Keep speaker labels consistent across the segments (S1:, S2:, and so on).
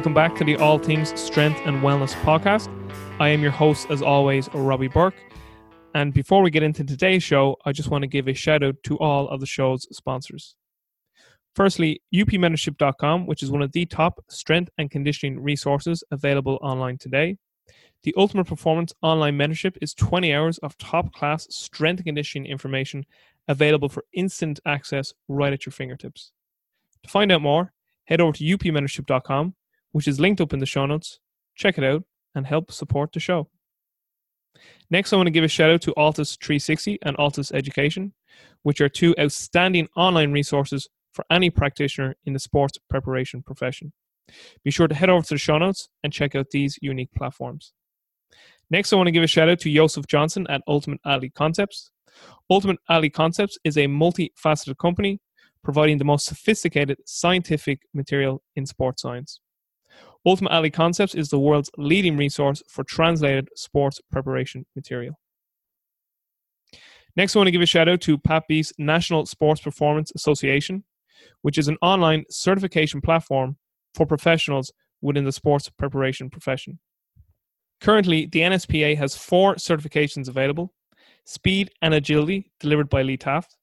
S1: Welcome back to the All Things Strength and Wellness podcast. I am your host, as always, Robbie Burke. And before we get into today's show, I just want to give a shout out to all of the show's sponsors. Firstly, upmentorship.com, which is one of the top strength and conditioning resources available online today. The Ultimate Performance Online Mentorship is 20 hours of top class strength and conditioning information available for instant access right at your fingertips. To find out more, head over to upmentorship.com, which is linked up in the show notes. Check it out and help support the show. Next, I want to give a shout out to Altus 360 and Altus Education, which are two outstanding online resources for any practitioner in the sports preparation profession. Be sure to head over to the show notes and check out these unique platforms. Next, I want to give a shout out to Joseph Johnson at Ultimate Athlete Concepts. Ultimate Athlete Concepts is a multifaceted company providing the most sophisticated scientific material in sports science. Ultimate Athlete Concepts is the world's leading resource for translated sports preparation material. Next, I want to give a shout out to Pat Beith's National Sports Performance Association, which is an online certification platform for professionals within the sports preparation profession. Currently, the NSPA has four certifications available Speed and Agility, delivered by Lee Taft,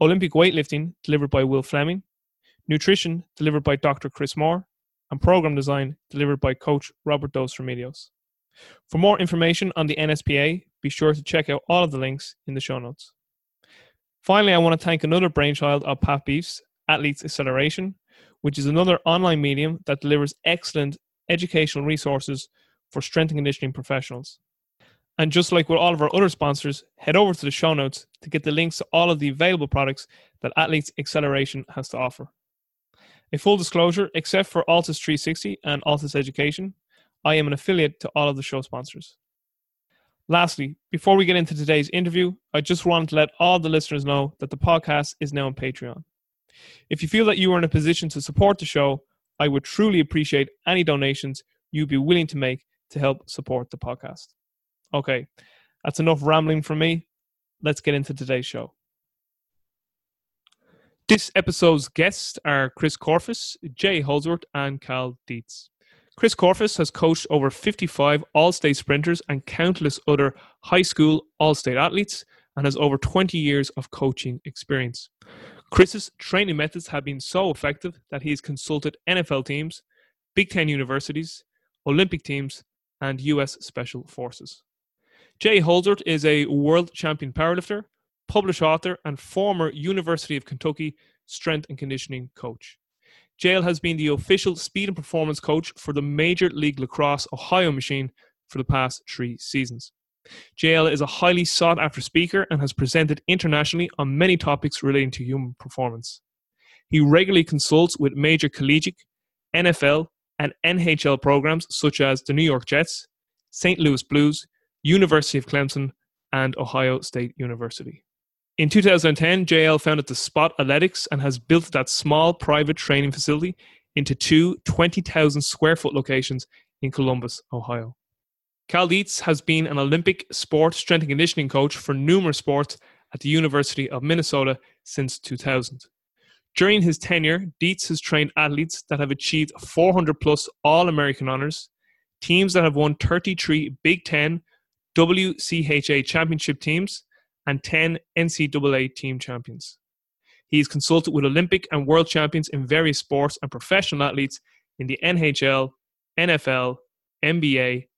S1: Olympic Weightlifting, delivered by Will Fleming, Nutrition, delivered by Dr. Chris Moore, and Program Design, delivered by Coach Robert Dos Remedios. For more information on the NSPA, be sure to check out all of the links in the show notes. Finally, I want to thank another brainchild of Pat Beith's, Athletes Acceleration, which is another online medium that delivers excellent educational resources for strength and conditioning professionals. And just like with all of our other sponsors, head over to the show notes to get the links to all of the available products that Athletes Acceleration has to offer. A full disclosure, except for Altus 360 and Altus Education, I am an affiliate to all of the show sponsors. Lastly, before we get into today's interview, I just wanted to let all the listeners know that the podcast is now on Patreon. If you feel that you are in a position to support the show, I would truly appreciate any donations you'd be willing to make to help support the podcast. Okay, that's enough rambling from me. Let's get into today's show. This episode's guests are Chris Korfist, JL Holdsworth, and Cal Dietz. Chris Korfist has coached over 55 All State sprinters and countless other high school All State athletes and has over 20 years of coaching experience. Chris's training methods have been so effective that he has consulted NFL teams, Big Ten universities, Olympic teams, and U.S. Special Forces. JL Holdsworth is a world champion powerlifter, published author, and former University of Kentucky strength and conditioning coach. JL has been the official speed and performance coach for the Major League Lacrosse Ohio machine for the past three seasons. JL is a highly sought after speaker and has presented internationally on many topics relating to human performance. He regularly consults with major collegiate, NFL, and NHL programs such as the New York Jets, St. Louis Blues, University of Clemson, and Ohio State University. In 2010, JL founded the Spot Athletics and has built that small private training facility into two 20,000 square foot locations in Columbus, Ohio. Cal Dietz has been an Olympic sport strength and conditioning coach for numerous sports at the University of Minnesota since 2000. During his tenure, Dietz has trained athletes that have achieved 400 plus All American honors, teams that have won 33 Big Ten WCHA championship teams, and 10 NCAA team champions. He is consulted with Olympic and world champions in various sports and professional athletes in the NHL, NFL, NBA,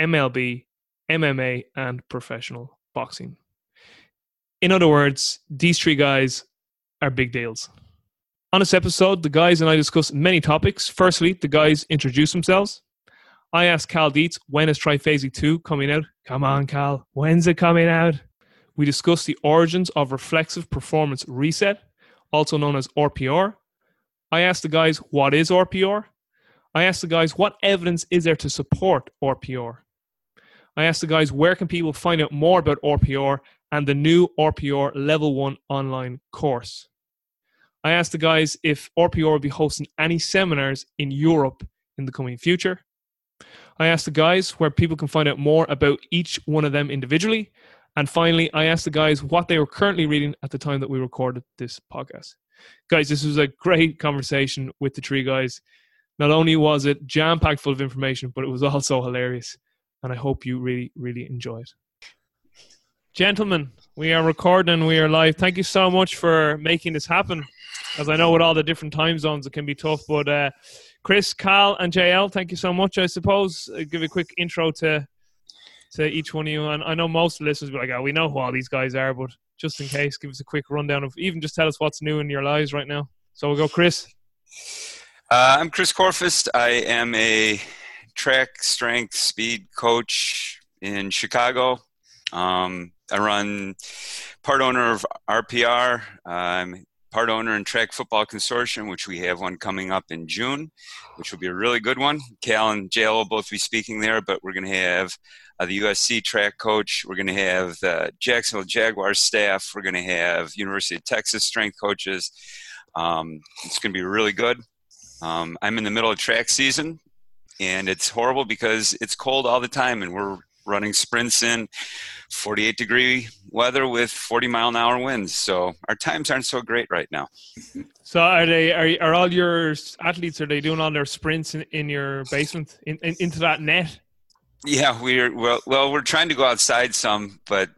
S1: MLB, MMA, and professional boxing. In other words, these three guys are big deals. On this episode, the guys and I discuss many topics. Firstly, the guys introduce themselves. I asked Cal Dietz, when is Triphasic 2 coming out? Come on, Cal, when's it coming out? We discuss the origins of reflexive performance reset, also known as RPR. I asked the guys, what is RPR? I asked the guys, what evidence is there to support RPR? I asked the guys, where can people find out more about RPR and the new RPR Level 1 online course? I asked the guys if RPR will be hosting any seminars in Europe in the coming future. I asked the guys where people can find out more about each one of them individually. And finally, I asked the guys what they were currently reading at the time that we recorded this podcast. Guys, this was a great conversation with the three guys. not only was it jam packed full of information, but it was also hilarious. And I hope you really, really enjoy it. Gentlemen, we are recording, we are live. Thank you so much for making this happen. As I know, with all the different time zones, it can be tough. But uh, Chris, Cal, and JL, thank you so much. I suppose I'll uh, give a quick intro to to each one of you. And I know most listeners will be like, oh, we know who all these guys are, but just in case, give us a quick rundown of even just tell us what's new in your lives right now. So we'll go, Chris.
S2: Uh, I'm Chris Korfist. I am a track strength speed coach in Chicago. Um, I run part owner of RPR. I'm part owner in Track Football Consortium, which we have one coming up in June, which will be a really good one. Cal and JL will both be speaking there, but we're going to have uh, the USC track coach. We're going to have the Jacksonville Jaguars staff. We're going to have University of Texas strength coaches. Um, it's going to be really good. Um, I'm in the middle of track season, and it's horrible because it's cold all the time, and we're running sprints in 48 degree weather with 40 mile an hour winds. So our times aren't so great right now.
S1: So are they are, are all your athletes are they doing all their sprints in, in your basement in, in, into that net?
S2: Yeah, we're well. Well, we're trying to go outside some, but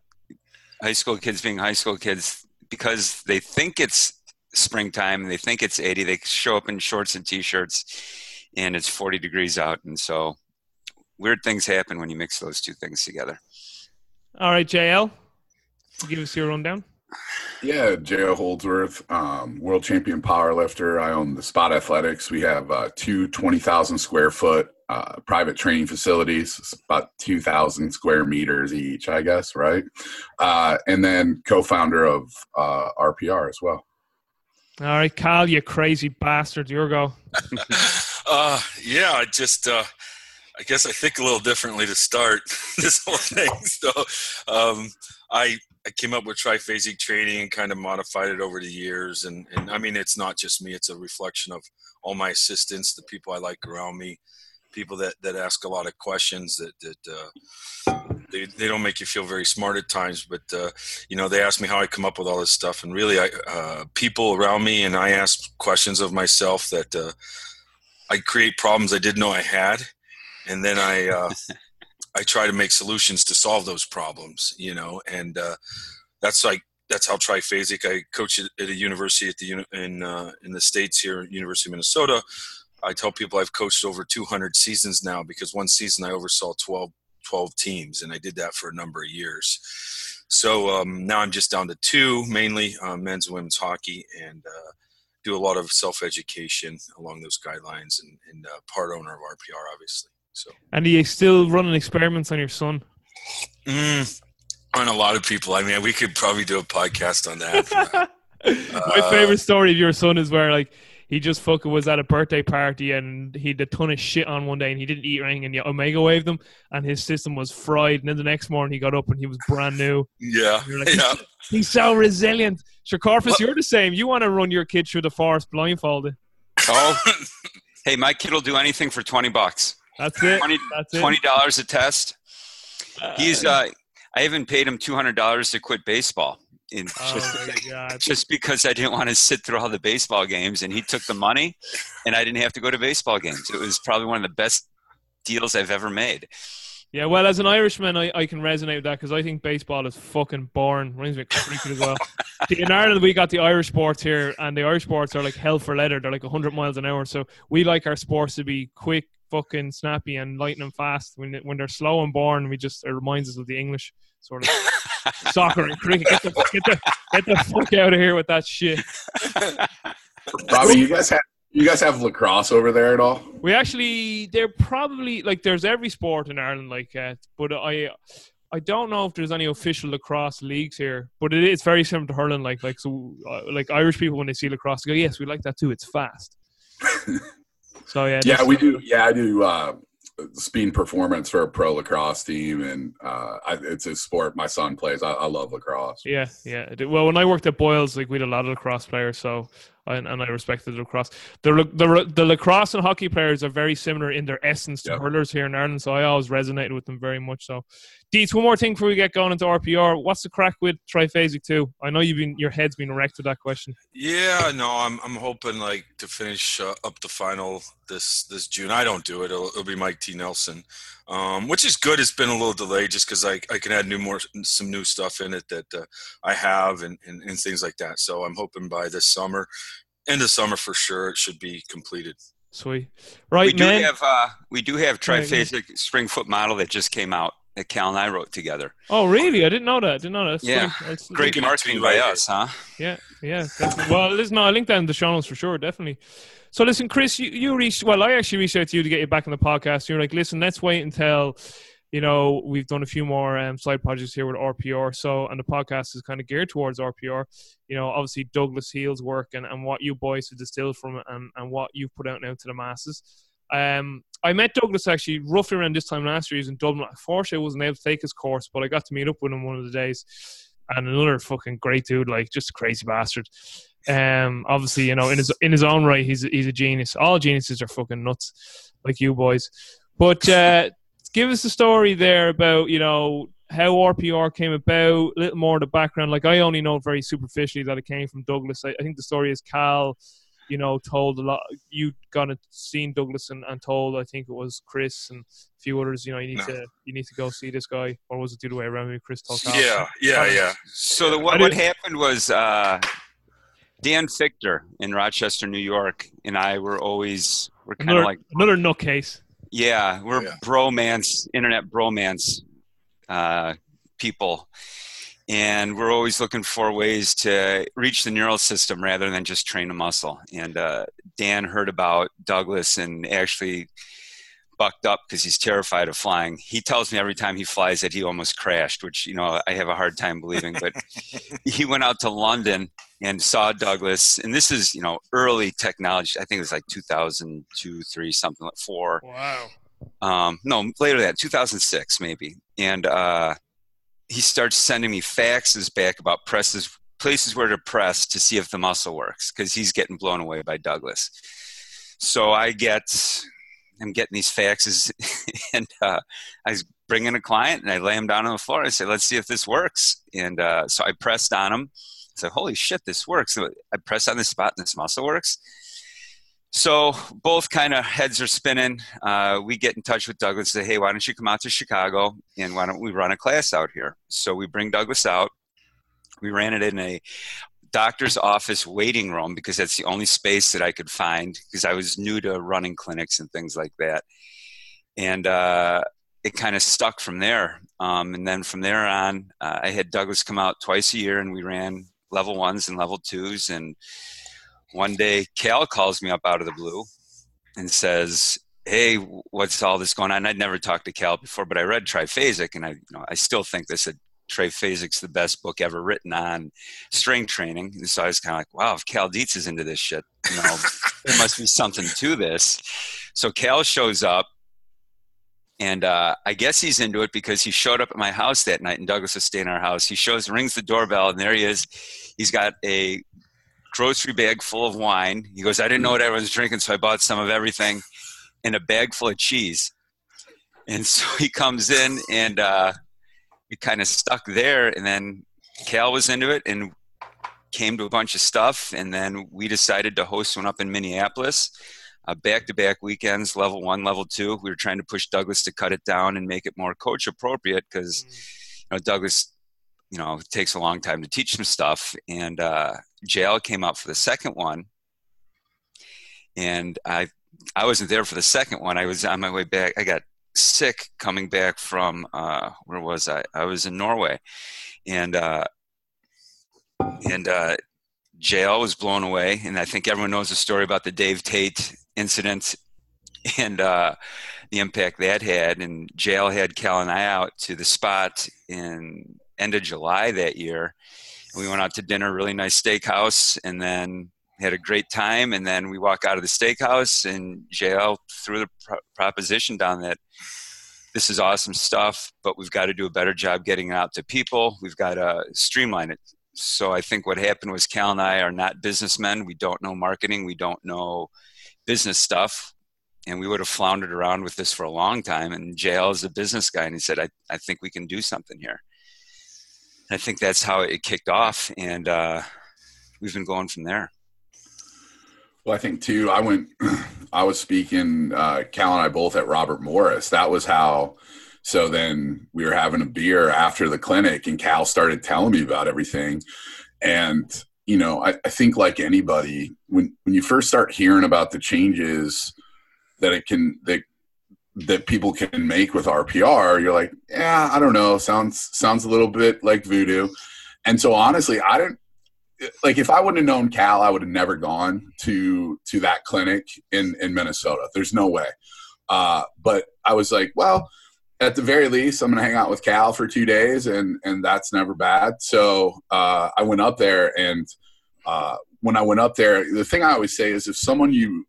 S2: high school kids being high school kids because they think it's springtime and they think it's 80 they show up in shorts and t-shirts and it's 40 degrees out and so weird things happen when you mix those two things together
S1: all right jl give us your rundown
S3: yeah, JL Holdsworth, um, world champion power lifter. I own the Spot Athletics. We have uh, two 20,000 square foot uh, private training facilities, about 2,000 square meters each, I guess, right? Uh, and then co founder of uh, RPR as well.
S1: All right, Kyle, you crazy bastard. Your go.
S4: uh, yeah, I just, uh, I guess I think a little differently to start this whole thing. So, um, I, I came up with triphasic training and kind of modified it over the years. And, and I mean, it's not just me, it's a reflection of all my assistants, the people I like around me, people that, that ask a lot of questions that, that uh, they, they don't make you feel very smart at times, but uh, you know they ask me how I come up with all this stuff, and really, I uh, people around me and I ask questions of myself that uh, I create problems I didn't know I had, and then I uh, I try to make solutions to solve those problems, you know, and uh, that's like that's how triphasic. I coach at a university at the in uh, in the states here, University of Minnesota I tell people I've coached over 200 seasons now because one season I oversaw 12, 12 teams, and I did that for a number of years. So um, now I'm just down to two, mainly uh, men's and women's hockey, and uh, do a lot of self education along those guidelines, and, and uh, part owner of RPR, obviously. So.
S1: And are you still running experiments on your son?
S4: Mm, on a lot of people. I mean, we could probably do a podcast on that.
S1: My favorite story of your son is where like he just fucking was at a birthday party and he had a ton of shit on one day and he didn't eat anything and he Omega waved him and his system was fried and then the next morning he got up and he was brand new.
S4: Yeah.
S1: Like,
S4: yeah.
S1: He's, he's, so resilient. Shakarfis, you're the same. You want to run your kid through the forest blindfolded.
S2: Oh, hey, my kid will do anything for 20 bucks.
S1: That's it. 20,
S2: That's it. $20 a test. He's, uh, uh I haven't paid him $200 to quit baseball in oh just, just because I didn't want to sit through all the baseball games, and he took the money, and I didn't have to go to baseball games. It was probably one of the best deals I've ever made.
S1: Yeah, well, as an Irishman, I, I can resonate with that because I think baseball is fucking boring. Me as well. in Ireland, we got the Irish sports here, and the Irish sports are like hell for leather. They're like 100 miles an hour. So we like our sports to be quick, fucking snappy, and lightning fast. When when they're slow and boring, we just it reminds us of the English sort of soccer and cricket. Get the, get the, get the fuck out of here with that shit.
S3: Bobby, you guys have you guys have lacrosse over there at all?
S1: We actually, they're probably like there's every sport in Ireland like that, but I. I don't know if there's any official lacrosse leagues here, but it is very similar to hurling. Like, like so, uh, like Irish people when they see lacrosse, they go, "Yes, we like that too. It's fast." so yeah,
S3: yeah, we do. Yeah, I do. Uh, speed performance for a pro lacrosse team, and uh, I, it's a sport my son plays. I, I, love lacrosse.
S1: Yeah, yeah. Well, when I worked at Boyles, like we had a lot of lacrosse players, so and, and I respected the lacrosse. The, the the lacrosse and hockey players are very similar in their essence to yep. hurlers here in Ireland, so I always resonated with them very much. So, Dietz, one more thing before we get going into RPR. What's the crack with triphasic two? I know you've been your head's been wrecked with that question.
S4: Yeah, no, I'm I'm hoping like to finish uh, up the final this this June. I don't do it. It'll, it'll be Mike T Nelson, um, which is good. It's been a little delayed just because I, I can add new more some new stuff in it that uh, I have and, and and things like that. So I'm hoping by this summer, end of summer for sure, it should be completed.
S1: Sweet. Right,
S2: we do have uh, we do have
S1: Right,
S2: triphasic spring foot model that just came out that Cal and I wrote together.
S1: oh, really? I didn't know that. I didn't know that. That's
S2: Yeah.
S1: funny. That's-
S2: Great
S4: Thinking
S2: marketing by us, huh?
S1: Yeah, yeah. Definitely. well, listen, no, I linked that in the show notes for sure, definitely. So, listen, Chris, you, you reached. Well, I actually reached out to you to get you back on the podcast. You're like, listen, let's wait until you know we've done a few more um, side projects here with RPR. So, and the podcast is kind of geared towards RPR. You know, obviously Douglas Heel's work and, and what you boys have distilled from it, and and what you've put out now to the masses. Um, I met Douglas actually roughly around this time last year. He was in Dublin. Unfortunately, I wasn't able to take his course, but I got to meet up with him one of the days. And another fucking great dude, like just a crazy bastard. Um, obviously, you know, in his in his own right, he's he's a genius. All geniuses are fucking nuts, like you boys. But uh, give us a story there about you know how RPR came about, a little more of the background. Like I only know very superficially that it came from Douglas. I, I think the story is Cal, you know, told a lot. You gone and seen Douglas and, and told. I think it was Chris and a few others. You know, you need
S4: No.
S1: to you need to go see this guy, or was it the other way around? Maybe Chris told Cal.
S4: Yeah, yeah, yeah.
S2: So the what, what happened was uh, Dan Fichter in Rochester, New York, and I were always we're kind of
S1: Another
S2: like
S1: another nutcase.
S2: yeah, we're
S4: Yeah.
S2: bromance, internet bromance uh, people, and we're always looking for ways to reach the neural system rather than just train a muscle. And uh, Dan heard about Douglas and actually bucked up because he's terrified of flying. He tells me every time he flies that he almost crashed, which you know I have a hard time believing. But he went out to London and saw Douglas, and this is you know early technology. I think it was like 2002, three, something like four
S1: Wow.
S2: um, no, later than that, 2006 maybe. And uh, he starts sending me faxes back about presses, places where to press to see if the muscle works because he's getting blown away by Douglas. So I get, I'm getting these faxes, and uh, I bring in a client and I lay him down on the floor and I say, let's see if this works. And uh, so I pressed on him. I said, holy shit, this works. I press on this spot and this muscle works. So both kind of heads are spinning. Uh, we get in touch with Douglas and say, hey, why don't you come out to Chicago and why don't we run a class out here? So we bring Douglas out. We ran it in a doctor's office waiting room because that's the only space that I could find because I was new to running clinics and things like that. And uh, it kind of stuck from there. Um, and then from there on, uh, I had Douglas come out twice a year and we ran level ones and level twos. And one day, Cal calls me up out of the blue and says, Hey, what's all this going on? I'd never talked to Cal before, but I read Triphasic, and I, you know, I still think this Triphasic's the best book ever written on strength training. And so I was kind of like, wow, if Cal Dietz is into this shit, you know, there must be something to this. So Cal shows up, and uh, I guess he's into it because he showed up at my house that night, and Douglas was staying in our house. He shows, rings the doorbell, and there he is. He's got a grocery bag full of wine. He goes, I didn't know what everyone's drinking, so I bought some of everything and a bag full of cheese. And so he comes in, and uh, it kind of stuck there. And then Cal was into it and came to a bunch of stuff. And then we decided to host one up in Minneapolis, back to back weekends, level one, level two. We were trying to push Douglas to cut it down and make it more coach appropriate because, you know, Douglas, you know, it takes a long time to teach some stuff. And uh, JL came out for the second one. And I, I wasn't there for the second one. I was on my way back. I got sick coming back from uh, where was I? I was in Norway, and uh, and uh, JL was blown away. And I think everyone knows the story about the Dave Tate incident and uh, the impact that had. And JL had Cal and I out to the spot in end of July that year. We went out to dinner, really nice steakhouse, and then had a great time. And then we walk out of the steakhouse, and JL threw the pro- proposition down that this is awesome stuff, but we've got to do a better job getting it out to people. We've got to streamline it. So I think what happened was Cal and I are not businessmen. We don't know marketing. We don't know business stuff. and we would have floundered around with this for a long time. And JL is a business guy, and he said, "I, I think we can do something here." I think that's how it kicked off, and uh, we've been going from there.
S3: Well, I think too. I went. I was speaking. Uh, Cal and I both at Robert Morris. That was how. So then we were having a beer after the clinic, and Cal started telling me about everything. And you know, I, I think like anybody, when when you first start hearing about the changes that it can that that people can make with RPR, you're like, yeah, I don't know. Sounds sounds a little bit like voodoo. And so honestly, I didn't like if I wouldn't have known Cal, I would have never gone to to that clinic in in Minnesota. There's no way. Uh, but I was like, well, at the very least, I'm to hang out with Cal for two days, and and that's never bad. So uh, I went up there, and uh, when I went up there, the thing I always say is, if someone you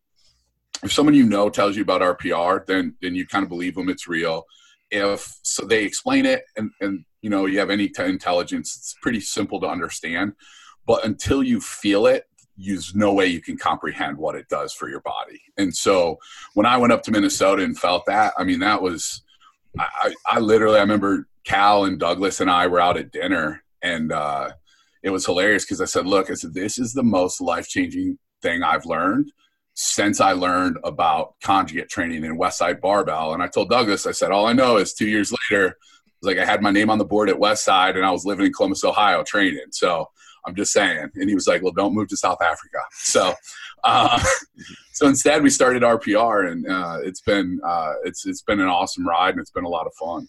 S3: if someone you know tells you about RPR, then then you kind of believe them; it's real. If so, they explain it, and and you know you have any t- intelligence, it's pretty simple to understand. But until you feel it, there's no way you can comprehend what it does for your body. And so when I went up to Minnesota and felt that, I mean, that was I, I literally I remember Cal and Douglas and I were out at dinner and uh, it was hilarious because I said, look, I said, this is the most life changing thing I've learned since I learned about conjugate training in Westside Barbell. And I told Douglas, I said, all I know is two years later, like I had my name on the board at Westside and I was living in Columbus, Ohio training. So I'm just saying. And he was like, well, don't move to South Africa. So, uh, so instead we started RPR and uh, it's been, uh, it's, it's been an awesome ride and it's been a lot of fun.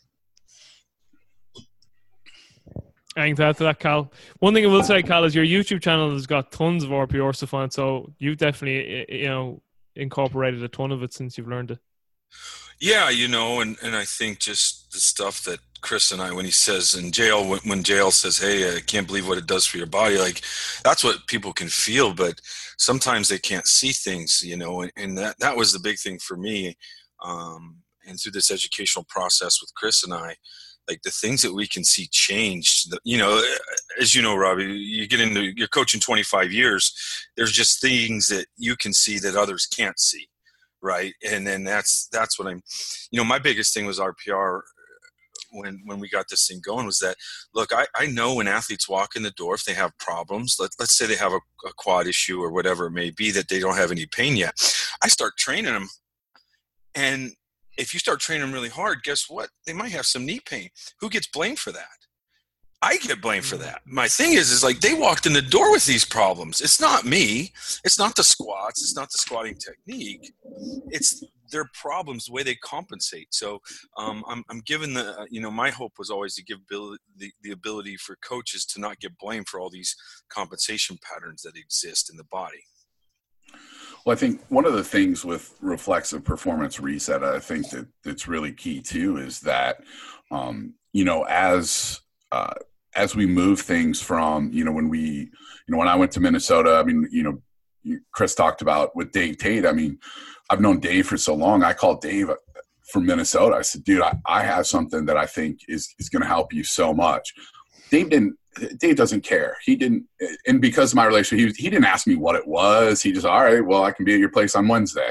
S1: Anything to that, Cal? One thing I will say, Cal, is your YouTube channel has got tons of RPR stuff on so you've definitely, you know, incorporated a ton of it since you've learned it.
S4: Yeah, you know, and, and I think just the stuff that Chris and I, when he says in JL, when, when JL says, "Hey, I can't believe what it does for your body," like that's what people can feel, but sometimes they can't see things, you know, and, and that that was the big thing for me. Um, and through this educational process with Chris and I, like the things that we can see changed you know as you know robbie you get into you're coaching 25 years there's just things that you can see that others can't see right? And then that's that's what i'm you know my biggest thing was rpr when when we got this thing going was that look i, I know when athletes walk in the door if they have problems let, let's say they have a, a quad issue or whatever it may be that they don't have any pain yet i start training them and if you start training them really hard, guess what? They might have some knee pain. Who gets blamed for that? I get blamed for that. My thing is, is like they walked in the door with these problems. It's not me. It's not the squats. It's not the squatting technique. It's their problems, the way they compensate. So um, I'm, I'm given the, uh, you know, my hope was always to give ability, the, the ability for coaches to not get blamed for all these compensation patterns that exist in the body.
S3: Well, I think one of the things with reflexive performance reset, I think that that's really key too, is that um, you know as uh, as we move things from you know when we you know when I went to Minnesota, I mean you know Chris talked about with Dave Tate. I mean I've known Dave for so long. I called Dave from Minnesota. I said, dude, I, I have something that I think is is going to help you so much. Dave didn't Dave doesn't care. He didn't, and because of my relationship, he, he didn't ask me what it was. He just, all right, well, I can be at your place on Wednesday.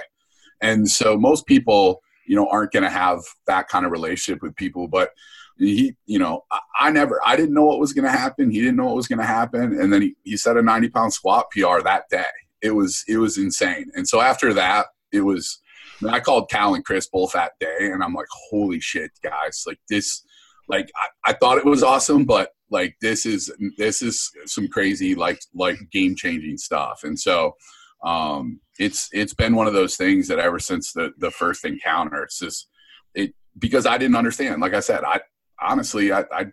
S3: And so most people, you know, aren't going to have that kind of relationship with people. But he, you know, I, I never, I didn't know what was going to happen. He didn't know what was going to happen. And then he, he set a 90 pound squat PR that day. It was, it was insane. And so after that, it was, I called Cal and Chris both that day, and I'm like, holy shit, guys, like this, like I, I thought it was awesome, but like this is this is some crazy like like game changing stuff. And so um it's it's been one of those things that ever since the the first encounter it's just it because i didn't understand. Like i said i honestly i, I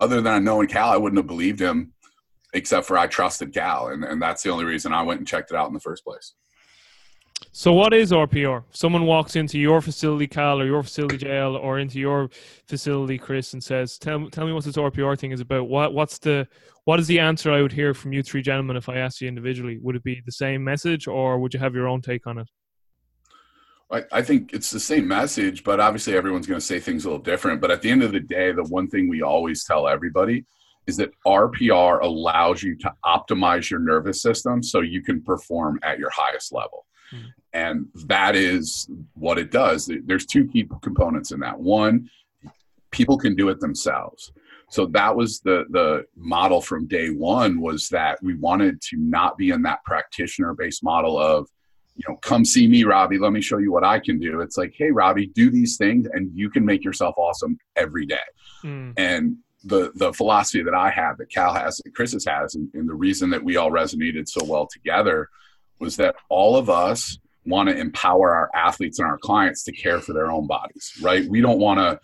S3: other than i knowing cal i wouldn't have believed him except for i trusted cal and, and that's the only reason i went and checked it out in the first place
S1: so, what is RPR? Someone walks into your facility, Cal, or your facility, JL, or into your facility, Chris, and says, "Tell, tell me what this RPR thing is about. What, what's the, what is the answer I would hear from you three gentlemen if I asked you individually? Would it be the same message, or would you have your own take on it?"
S3: I, I think it's the same message, but obviously everyone's going to say things a little different. But at the end of the day, the one thing we always tell everybody is that RPR allows you to optimize your nervous system so you can perform at your highest level. Hmm. And that is what it does. There's two key components in that. One, people can do it themselves. So that was the the model from day one was that we wanted to not be in that practitioner based model of, you know, come see me, Robbie. Let me show you what I can do. It's like, hey, Robbie, do these things, and you can make yourself awesome every day. Mm. And the the philosophy that I have, that Cal has, that Chris has, and, and the reason that we all resonated so well together was that all of us want to empower our athletes and our clients to care for their own bodies, right? We don't want to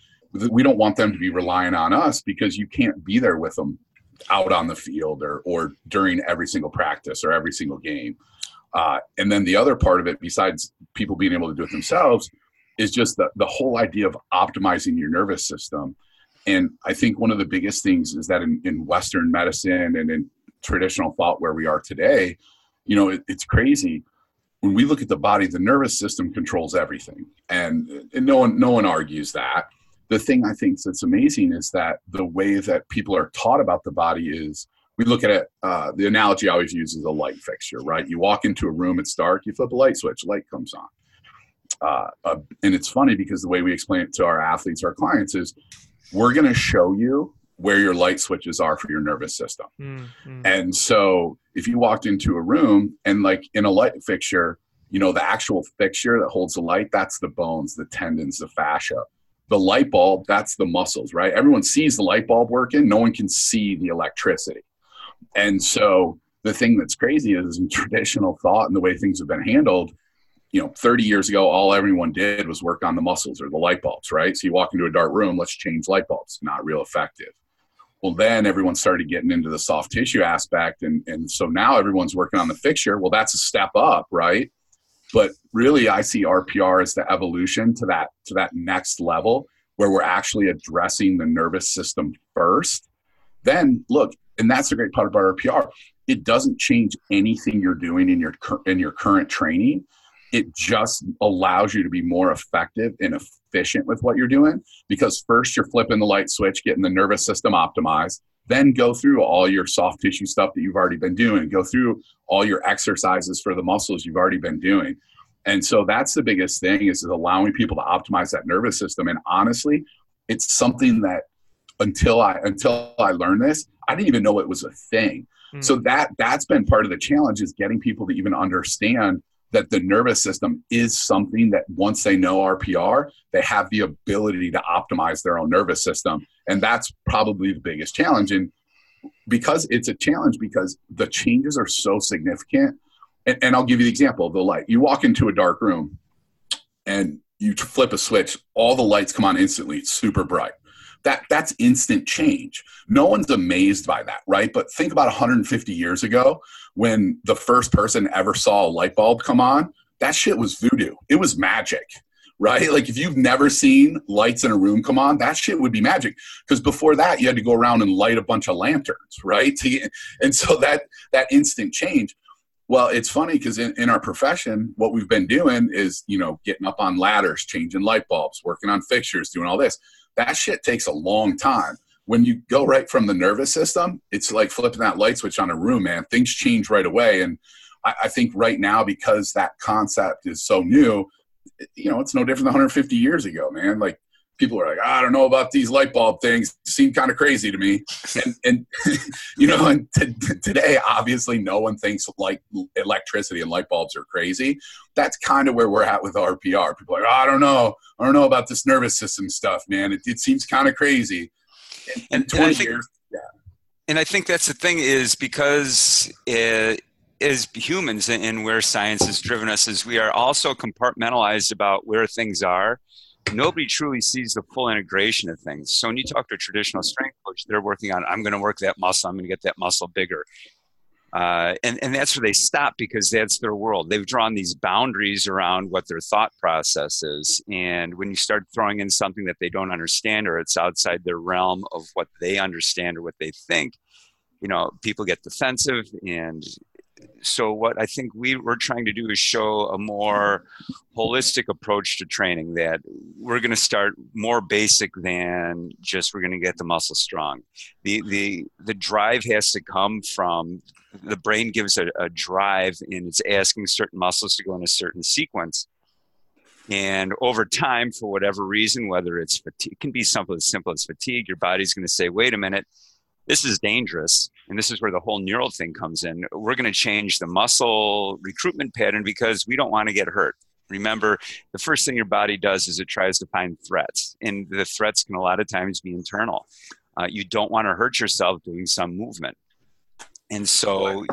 S3: we don't want them to be relying on us because you can't be there with them out on the field or or during every single practice or every single game. Uh, and then the other part of it, besides people being able to do it themselves, is just the, the whole idea of optimizing your nervous system. And I think one of the biggest things is that in, in Western medicine and in traditional thought where we are today, you know, it, it's crazy. When we look at the body, the nervous system controls everything, and, and no one no one argues that. The thing I think that's amazing is that the way that people are taught about the body is we look at it. Uh, the analogy I always use is a light fixture, right? You walk into a room, it's dark, you flip a light switch, light comes on. Uh, uh, and it's funny because the way we explain it to our athletes, our clients, is we're going to show you where your light switches are for your nervous system. Mm-hmm. And so if you walked into a room and like in a light fixture, you know, the actual fixture that holds the light, that's the bones, the tendons, the fascia. The light bulb, that's the muscles, right? Everyone sees the light bulb working, no one can see the electricity. And so the thing that's crazy is in traditional thought and the way things have been handled, you know, 30 years ago, all everyone did was work on the muscles or the light bulbs, right? So you walk into a dark room, let's change light bulbs. Not real effective. Well, then everyone started getting into the soft tissue aspect. And, and so now everyone's working on the fixture. Well, that's a step up, right? But really, I see RPR as the evolution to that to that next level where we're actually addressing the nervous system first. Then look, and that's the great part about RPR. It doesn't change anything you're doing in your in your current training. It just allows you to be more effective and efficient with what you're doing because first you're flipping the light switch, getting the nervous system optimized, then go through all your soft tissue stuff that you've already been doing, go through all your exercises for the muscles you've already been doing. And so that's the biggest thing is, is allowing people to optimize that nervous system. And honestly, it's something that until I until I learned this, I didn't even know it was a thing. Mm. So that that's been part of the challenge is getting people to even understand that the nervous system is something that once they know RPR, they have the ability to optimize their own nervous system. And that's probably the biggest challenge. And because it's a challenge because the changes are so significant. And, and I'll give you the example of the light. You walk into a dark room and you flip a switch, all the lights come on instantly. It's super bright that that's instant change. No one's amazed by that, right? But think about 150 years ago when the first person ever saw a light bulb come on. That shit was voodoo. It was magic, right? Like if you've never seen lights in a room come on, that shit would be magic. Because before that, you had to go around and light a bunch of lanterns, right? and so that that instant change. Well, it's funny because in, in our profession, what we've been doing is, you know, getting up on ladders, changing light bulbs, working on fixtures, doing all this that shit takes a long time. When you go right from the nervous system, it's like flipping that light switch on a room, man. Things change right away. And I, I think right now, because that concept is so new, you know, it's no different than 150 years ago, man. Like people are like, I don't know about these light bulb things. Seem kind of crazy to me. And, and you know, and t- today, obviously, no one thinks like electricity and light bulbs are crazy. That's kind of where we're at with RPR. People are like, oh, I don't know. I don't know about this nervous system stuff, man. It, it seems kind of crazy. In, in 20 think, years, yeah.
S2: And I think that's the thing is because it, as humans and where science has driven us is we are also compartmentalized about where things are nobody truly sees the full integration of things. So when you talk to a traditional strength coach, they're working on, I'm going to work that muscle, I'm going to get that muscle bigger. Uh, and, and that's where they stop because that's their world. They've drawn these boundaries around what their thought process is. And when you start throwing in something that they don't understand or it's outside their realm of what they understand or what they think, you know, people get defensive and so what I think we we're trying to do is show a more holistic approach to training. That we're going to start more basic than just we're going to get the muscle strong. The the the drive has to come from the brain gives a, a drive and it's asking certain muscles to go in a certain sequence. And over time, for whatever reason, whether it's fatigue, it can be something as simple as fatigue, your body's going to say, wait a minute, this is dangerous. And this is where the whole neural thing comes in. We're going to change the muscle recruitment pattern because we don't want to get hurt. Remember, the first thing your body does is it tries to find threats, and the threats can a lot of times be internal. Uh, you don't want to hurt yourself doing some movement. And so,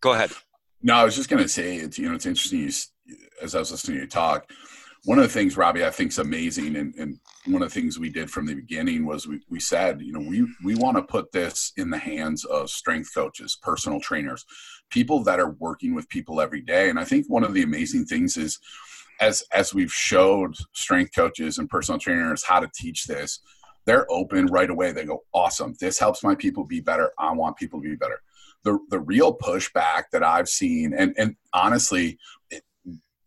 S2: go ahead.
S3: No, I was just going to say, it's, you know, it's interesting you, as I was listening to you talk one of the things robbie i think is amazing and, and, one of the things we did from the beginning was we, we said you know we, we want to put this in the hands of strength coaches personal trainers people that are working with people every day. And i think one of the amazing things is as as we've showed strength coaches and personal trainers how to teach this they're open right away. They go awesome. This helps my people be better. I want people to be better. The the real pushback that i've seen and and honestly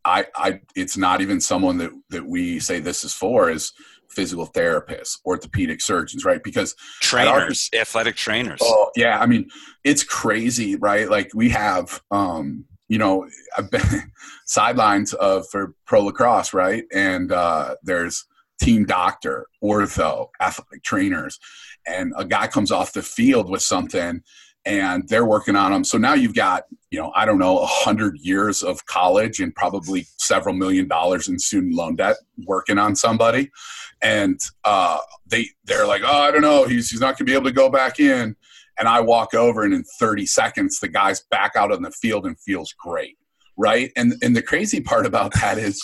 S3: I, I, it's not even someone that, that we say this is for is physical therapists, orthopedic surgeons, right? Because
S2: trainers, our, athletic trainers.
S3: Oh yeah. I mean, it's crazy, right? Like we have, um, you know, I've been sidelines of for pro lacrosse, right? And uh, there's team doctor, ortho, athletic trainers, and a guy comes off the field with something and they're working on them. So now you've got, you know, I don't know, a hundred years of college and probably several million dollars in student loan debt working on somebody. And uh, they, they're like, oh, I don't know, he's, he's not gonna be able to go back in. And I walk over and in 30 seconds, the guy's back out on the field and feels great. Right. And, and the crazy part about that is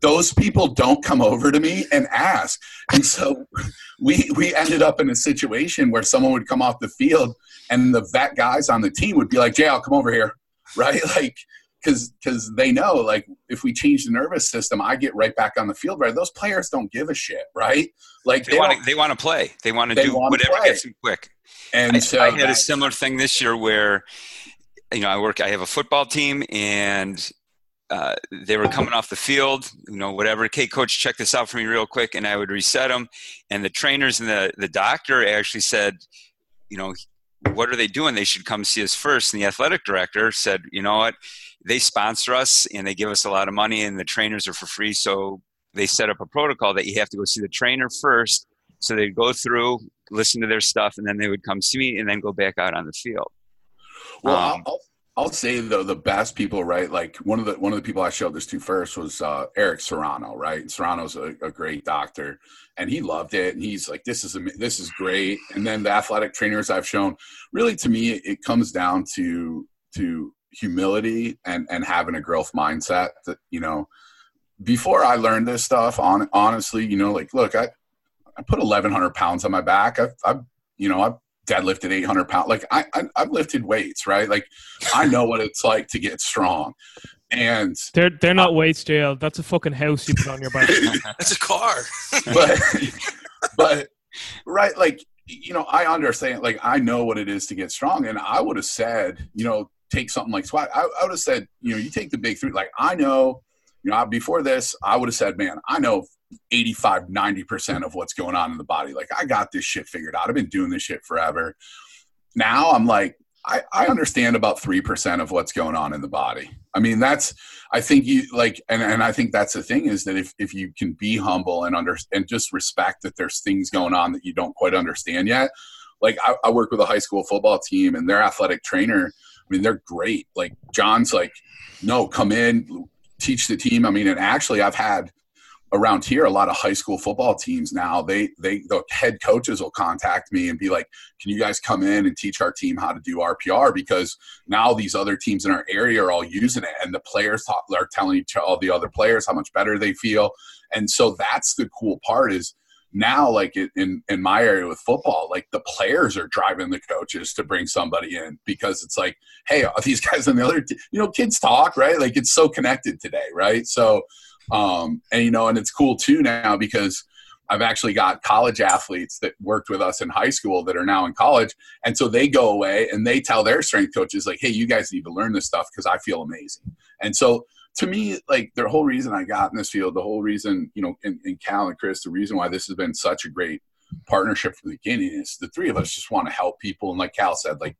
S3: those people don't come over to me and ask. And so we we ended up in a situation where someone would come off the field and the vet guys on the team would be like, Jay, I'll come over here. Right? Like because because they know like if we change the nervous system, I get right back on the field. Right? Those players don't give a shit, right? Like
S2: they, want to they want to play. They want to do whatever play. gets them quick.
S3: And
S2: I,
S3: so
S2: I had a similar thing this year where you know I work. I have a football team, and uh, they were coming off the field, you know, whatever. Okay, coach, check this out for me real quick, and I would reset them. And the trainers and the the doctor actually said, you know, what are they doing? They should come see us first. And the athletic director said, you know what, they sponsor us and they give us a lot of money, and the trainers are for free. So they set up a protocol that you have to go see the trainer first. So they'd go through, listen to their stuff, and then they would come see me, and then go back out on the field.
S3: Well, um, I'll, I'll say though the best people, right? Like one of the one of the people I showed this to first was uh, Eric Serrano, right? Serrano's a, a great doctor, and he loved it. And he's like, "This is this is great." And then the athletic trainers I've shown, really to me, it comes down to to humility and and having a growth mindset. That you know, before I learned this stuff, on honestly, you know, like look, I I put 1,100 pounds on my back. I've, I've you know I've deadlifted 800 pounds. Like I, I, have lifted weights, right? Like I know what it's like to get strong. And
S1: they're they're not weights, JL. That's a fucking house you put on your back.
S4: That's a car.
S3: but but right, like you know, I understand. Like I know what it is to get strong, and I would have said, you know, take something like squat. I, I would have said, you know, you take the big three. Like I know, you know, before this, I would have said, man, I know 85 90% of what's going on in the body. Like i got this shit figured out. I've been doing this shit forever. Now i'm like I, I understand about 3% of what's going on in the body. I mean that's i think you like and, and i think that's the thing is that if, if you can be humble and under and just respect that there's things going on that you don't quite understand yet. Like I, I work with a high school football team and their athletic trainer i mean they're great. Like john's like no come in teach the team. I mean and actually i've had around here a lot of high school football teams now they they the head coaches will contact me and be like can you guys come in and teach our team how to do rpr because now these other teams in our area are all using it and the players talk, are telling each all the other players how much better they feel. And so that's the cool part is now like in in my area with football like the players are driving the coaches to bring somebody in because it's like hey these guys on the other t-? you know kids talk right? Like it's so connected today right? So um, and you know, and it's cool too now because I've actually got college athletes that worked with us in high school that are now in college. And so they go away and they tell their strength coaches, like, hey, you guys need to learn this stuff because I feel amazing. And so to me, like the whole reason I got in this field, the whole reason, you know, in, in Cal and Chris, the reason why this has been such a great partnership from the beginning is the three of us just want to help people. And like Cal said, like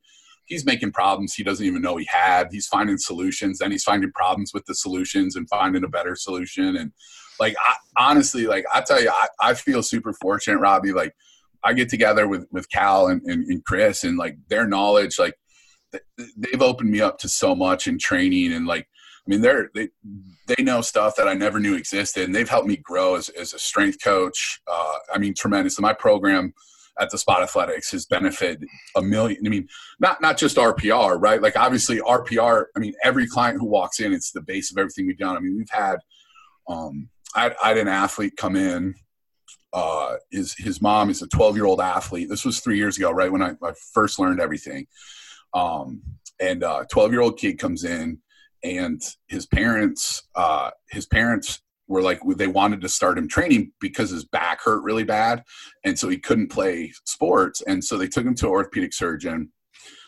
S3: he's making problems he doesn't even know he had. He's finding solutions, then he's finding problems with the solutions and finding a better solution. And like I, honestly, like I tell you, I, I feel super fortunate, Robbie. Like I get together with with Cal and, and, and Chris, and like their knowledge, like they've opened me up to so much in training and like I mean, they're they they know stuff that I never knew existed, and they've helped me grow as as a strength coach. Uh, I mean, tremendous. my program at the Spot Athletics has benefited a million. I mean, not not just RPR, right? Like obviously RPR. I mean, every client who walks in, it's the base of everything we've done. I mean, we've had. Um, I, I had an athlete come in. Uh, his his mom is a 12 year old athlete. This was three years ago, right when I, I first learned everything. Um, and 12 uh, year old kid comes in, and his parents, uh, his parents were like they wanted to start him training because his back hurt really bad and so he couldn't play sports and so they took him to an orthopedic surgeon.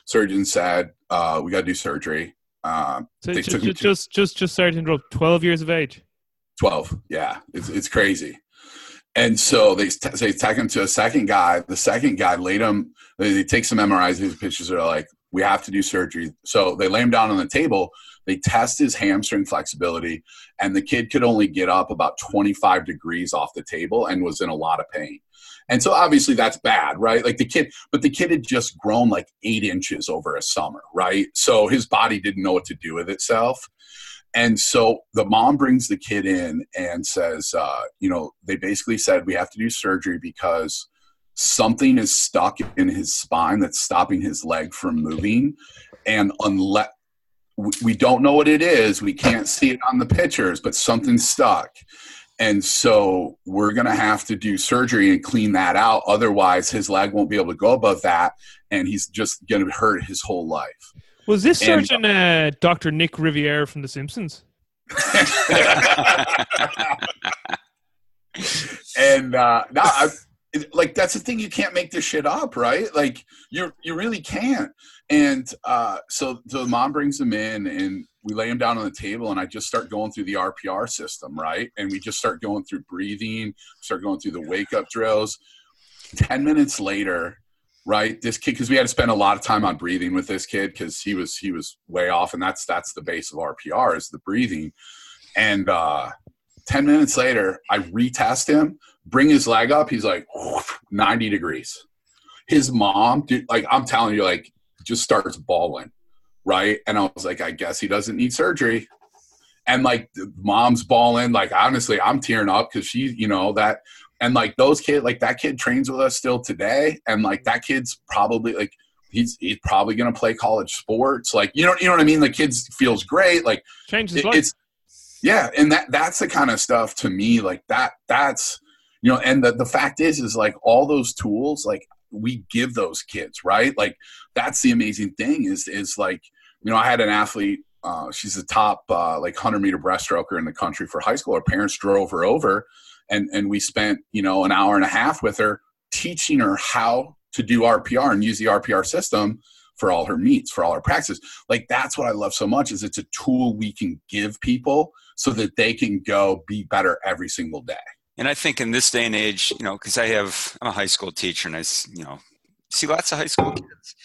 S3: Surgeon said uh, we got to do surgery. Uh,
S1: so just, just, just just just sorry to interrupt 12 years of age?
S3: 12 yeah. It's, it's crazy. And so they, t- they take him to a second guy. The second guy laid him they, they take some mris these pictures are like we have to do surgery so they lay him down on the table they test his hamstring flexibility, and the kid could only get up about 25 degrees off the table and was in a lot of pain. And so obviously that's bad, right? Like the kid, but the kid had just grown like eight inches over a summer, right? So his body didn't know what to do with itself. And so the mom brings the kid in and says, uh, you know, they basically said we have to do surgery because something is stuck in his spine that's stopping his leg from moving. And unless we don't know what it is. We can't see it on the pictures, but something's stuck. And so we're going to have to do surgery and clean that out. Otherwise, his leg won't be able to go above that. And he's just going to hurt his whole life.
S1: Was this surgeon uh, Dr. Nick Riviera from The Simpsons?
S3: and uh, no, I, like that's the thing you can't make this shit up right? Like you you really can't. And uh, so the mom brings him in and we lay him down on the table and i just start going through the rpr system right? And we just start going through breathing start going through the wake up drills. 10 minutes later right this kid because we had to spend a lot of time on breathing with this kid because he was he was way off and that's that's the base of rpr is the breathing. And uh 10 minutes later i retest him bring his leg up, he's like 90 degrees. His mom, dude, like I'm telling you, like just starts bawling, right? And I was like, I guess he doesn't need surgery. And like mom's bawling, like honestly, I'm tearing up because she, you know, that and like those kids, like that kid trains with us still today, and like that kid's probably like he's he's probably gonna play college sports, like you know, you know what I mean. The kids feels great, like
S1: changes it, It's
S3: yeah, and that that's the kind of stuff to me, like that that's you know and the, the fact is is like all those tools like we give those kids right? Like that's the amazing thing is is like you know i had an athlete uh, she's a top uh, like 100 meter breaststroker in the country for high school. Her parents drove her over and and we spent you know an hour and a half with her teaching her how to do rpr and use the rpr system for all her meets for all her practices. Like that's what i love so much is it's a tool we can give people so that they can go be better every single day
S2: and I think in this day and age, you know, because I have I'm a high school teacher and I, you know, see lots of high school kids.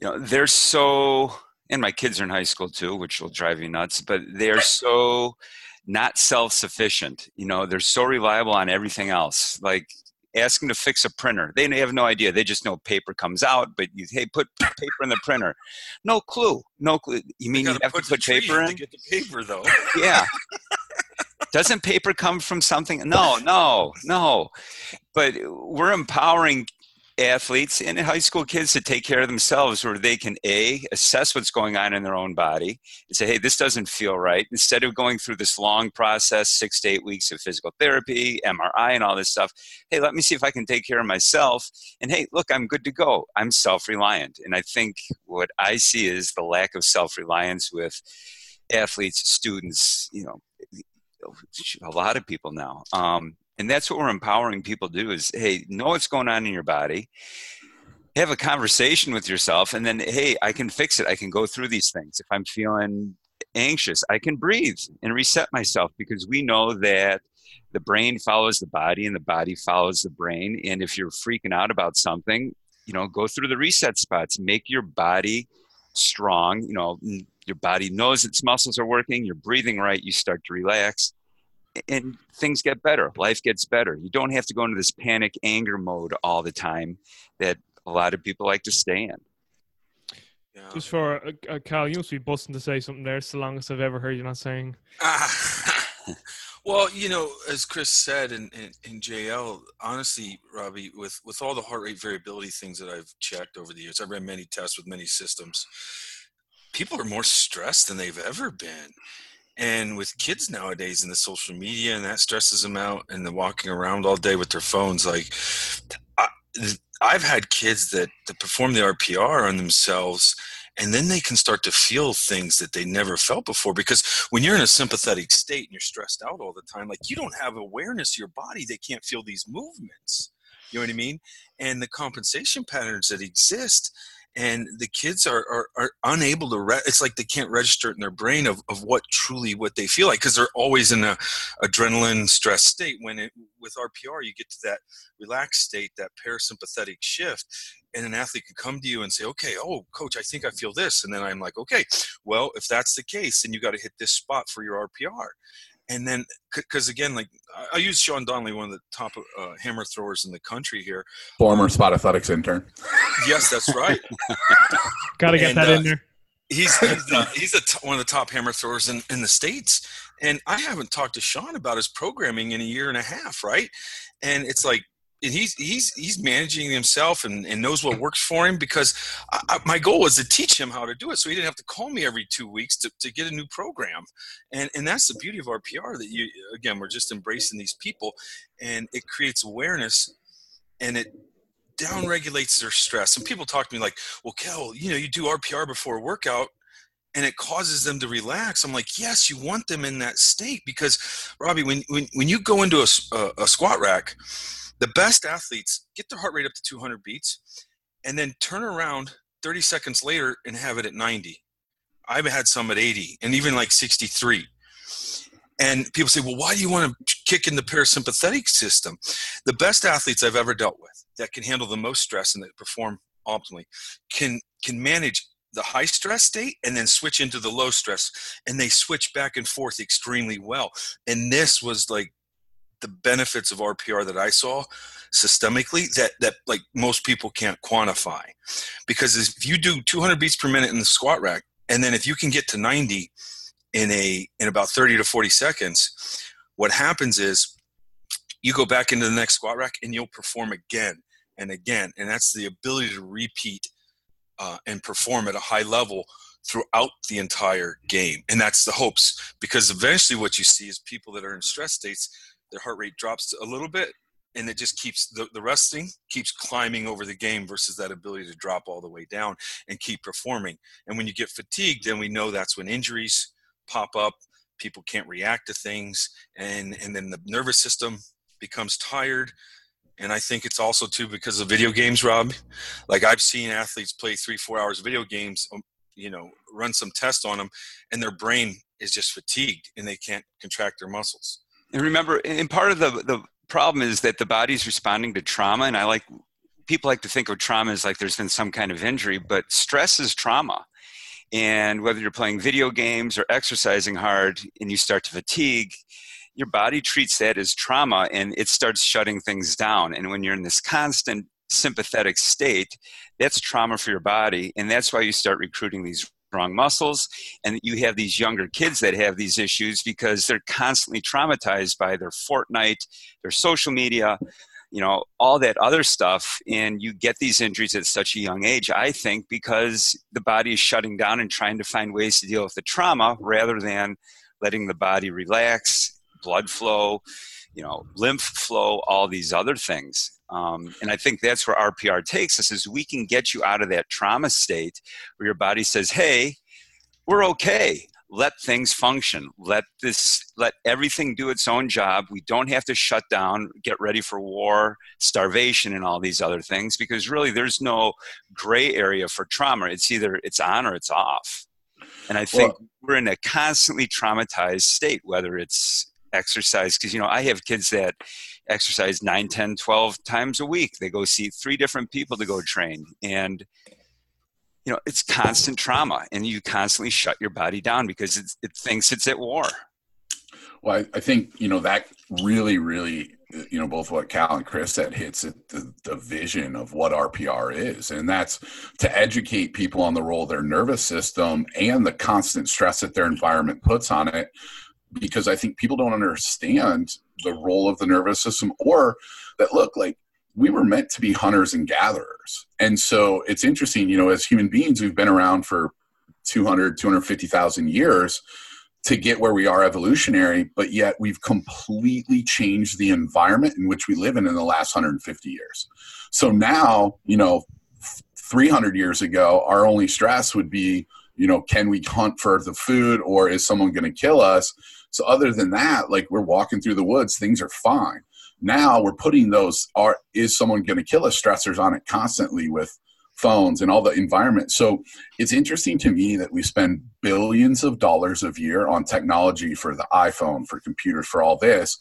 S2: You know, they're so, and my kids are in high school too, which will drive you nuts. But they are so not self-sufficient. You know, they're so reliable on everything else. Like ask them to fix a printer. They have no idea. They just know paper comes out, but you hey, put paper in the printer. No clue. No clue. You mean you have to put paper in?
S4: To get the paper though.
S2: Yeah. Doesn't paper come from something? No, no, no. But we're empowering athletes and high school kids to take care of themselves where they can a assess what's going on in their own body and say hey this doesn't feel right instead of going through this long process six to eight weeks of physical therapy mri and all this stuff hey let me see if i can take care of myself and hey look i'm good to go i'm self-reliant and i think what i see is the lack of self-reliance with athletes students you know a lot of people now. Um, And that's what we're empowering people to do is, hey, know what's going on in your body, have a conversation with yourself, and then, hey, I can fix it. I can go through these things. If I'm feeling anxious, I can breathe and reset myself because we know that the brain follows the body and the body follows the brain. And if you're freaking out about something, you know, go through the reset spots, make your body strong. You know, your body knows its muscles are working, you're breathing right, you start to relax, and things get better. Life gets better. You don't have to go into this panic anger mode all the time that a lot of people like to stay in.
S1: Yeah. Just for uh, uh, Cal, you must be busting to say something there. It's the longest I've ever heard you not saying.
S4: well, you know, as Chris said in, in, in, JL, honestly, Robbie, with, with all the heart rate variability things that I've checked over the years, I've ran many tests with many systems. People are more stressed than they've ever been. And with kids nowadays and the social media and that stresses them out and the walking around all day with their phones, like I, I've had kids that, that perform the RPR on themselves and then they can start to feel things that they never felt before because when you're in a sympathetic state and you're stressed out all the time like you don't have awareness of your body. They can't feel these movements. You know what i mean? And the compensation patterns that exist and the kids are, are, are unable to re- it's like they can't register it in their brain of, of what truly what they feel like because they're always in a adrenaline stress state when it with rpr you get to that relaxed state that parasympathetic shift and an athlete can come to you and say okay oh coach i think i feel this and then i'm like okay well if that's the case then you got to hit this spot for your rpr and then because again like i use sean donnelly one of the top uh, hammer throwers in the country here.
S3: Former spot athletics intern.
S4: Yes that's right.
S1: Gotta get and, that uh, in there.
S4: he's he's, uh, he's a t- one of the top hammer throwers in, in the states. And i haven't talked to sean about his programming in a year and a half right? And it's like and he's he's he's managing himself and, and knows what works for him because I, I, my goal was to teach him how to do it so he didn't have to call me every two weeks to, to get a new program and and that's the beauty of RPR that you again we're just embracing these people and it creates awareness and it down regulates their stress and people talk to me like well Cal you know you do RPR before a workout and it causes them to relax. I'm like, yes, you want them in that state because, Robbie, when when, when you go into a, a, a squat rack, the best athletes get their heart rate up to 200 beats and then turn around 30 seconds later and have it at 90. I've had some at 80 and even like 63. And people say, well, why do you want to kick in the parasympathetic system? The best athletes I've ever dealt with that can handle the most stress and that perform optimally can can manage the high stress state and then switch into the low stress and they switch back and forth extremely well and this was like the benefits of RPR that I saw systemically that that like most people can't quantify. Because if you do 200 beats per minute in the squat rack and then if you can get to 90 in a in about 30 to 40 seconds what happens is you go back into the next squat rack and you'll perform again and again and that's the ability to repeat uh, and perform at a high level throughout the entire game. And that's the hopes because eventually what you see is people that are in stress states their heart rate drops a little bit and it just keeps the, the resting keeps climbing over the game versus that ability to drop all the way down and keep performing. And when you get fatigued then we know that's when injuries pop up people can't react to things and and then the nervous system becomes tired. And i think it's also too because of video games rob. Like i've seen athletes play three four hours of video games um, you know run some tests on them and their brain is just fatigued and they can't contract their muscles
S2: and remember, and part of the, the problem is that the body's responding to trauma. And I like, people like to think of trauma as like there's been some kind of injury, but stress is trauma. And whether you're playing video games or exercising hard and you start to fatigue, your body treats that as trauma and it starts shutting things down. And when you're in this constant sympathetic state, that's trauma for your body. And that's why you start recruiting these strong muscles and you have these younger kids that have these issues because they're constantly traumatized by their fortnite their social media you know all that other stuff and you get these injuries at such a young age i think because the body is shutting down and trying to find ways to deal with the trauma rather than letting the body relax blood flow you know lymph flow all these other things um, and I think that's where RPR takes us is we can get you out of that trauma state where your body says, hey, we're okay. let things function. Let this let everything do its own job. We don't have to shut down get ready for war starvation and all these other things because really there's no gray area for trauma. It's either it's on or it's off. And i think well, we're in a constantly traumatized state whether it's exercise because you know i have kids that exercise 9 10 12 times a week. They go see three different people to go train. And you know it's constant trauma and you constantly shut your body down because it, thinks it's at war.
S3: Well I, I, think you know that really really you know both what cal and chris said hits at the, the vision of what rpr is. And that's to educate people on the role of their nervous system and the constant stress that their environment puts on it because i think people don't understand the role of the nervous system or that look like we were meant to be hunters and gatherers. And so it's interesting, you know, as human beings, we've been around for 200, 250,000 years to get where we are evolutionary, but yet we've completely changed the environment in which we live in in the last 150 years. So now, you know, 300 years ago, our only stress would be, you know, can we hunt for the food or is someone going to kill us? So other than that, like we're walking through the woods, things are fine. Now we're putting those are is someone going to kill us? Stressors on it constantly with phones and all the environment. So it's interesting to me that we spend billions of dollars a year on technology for the iphone for computers for all this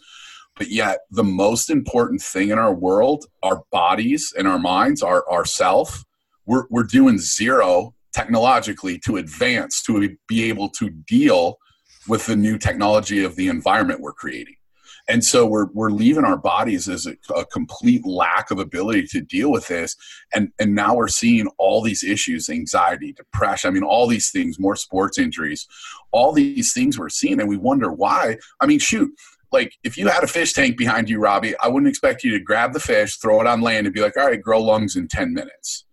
S3: but yet the most important thing in our world our bodies and our minds our our self we're, we're doing zero technologically to advance to be able to deal with the new technology of the environment we're creating. And so we're we're leaving our bodies as a, a, complete lack of ability to deal with this. And and now we're seeing all these issues anxiety depression i mean all these things more sports injuries all these things we're seeing. And we wonder why. I mean shoot like if you had a fish tank behind you robbie i wouldn't expect you to grab the fish throw it on land and be like all right grow lungs in 10 minutes.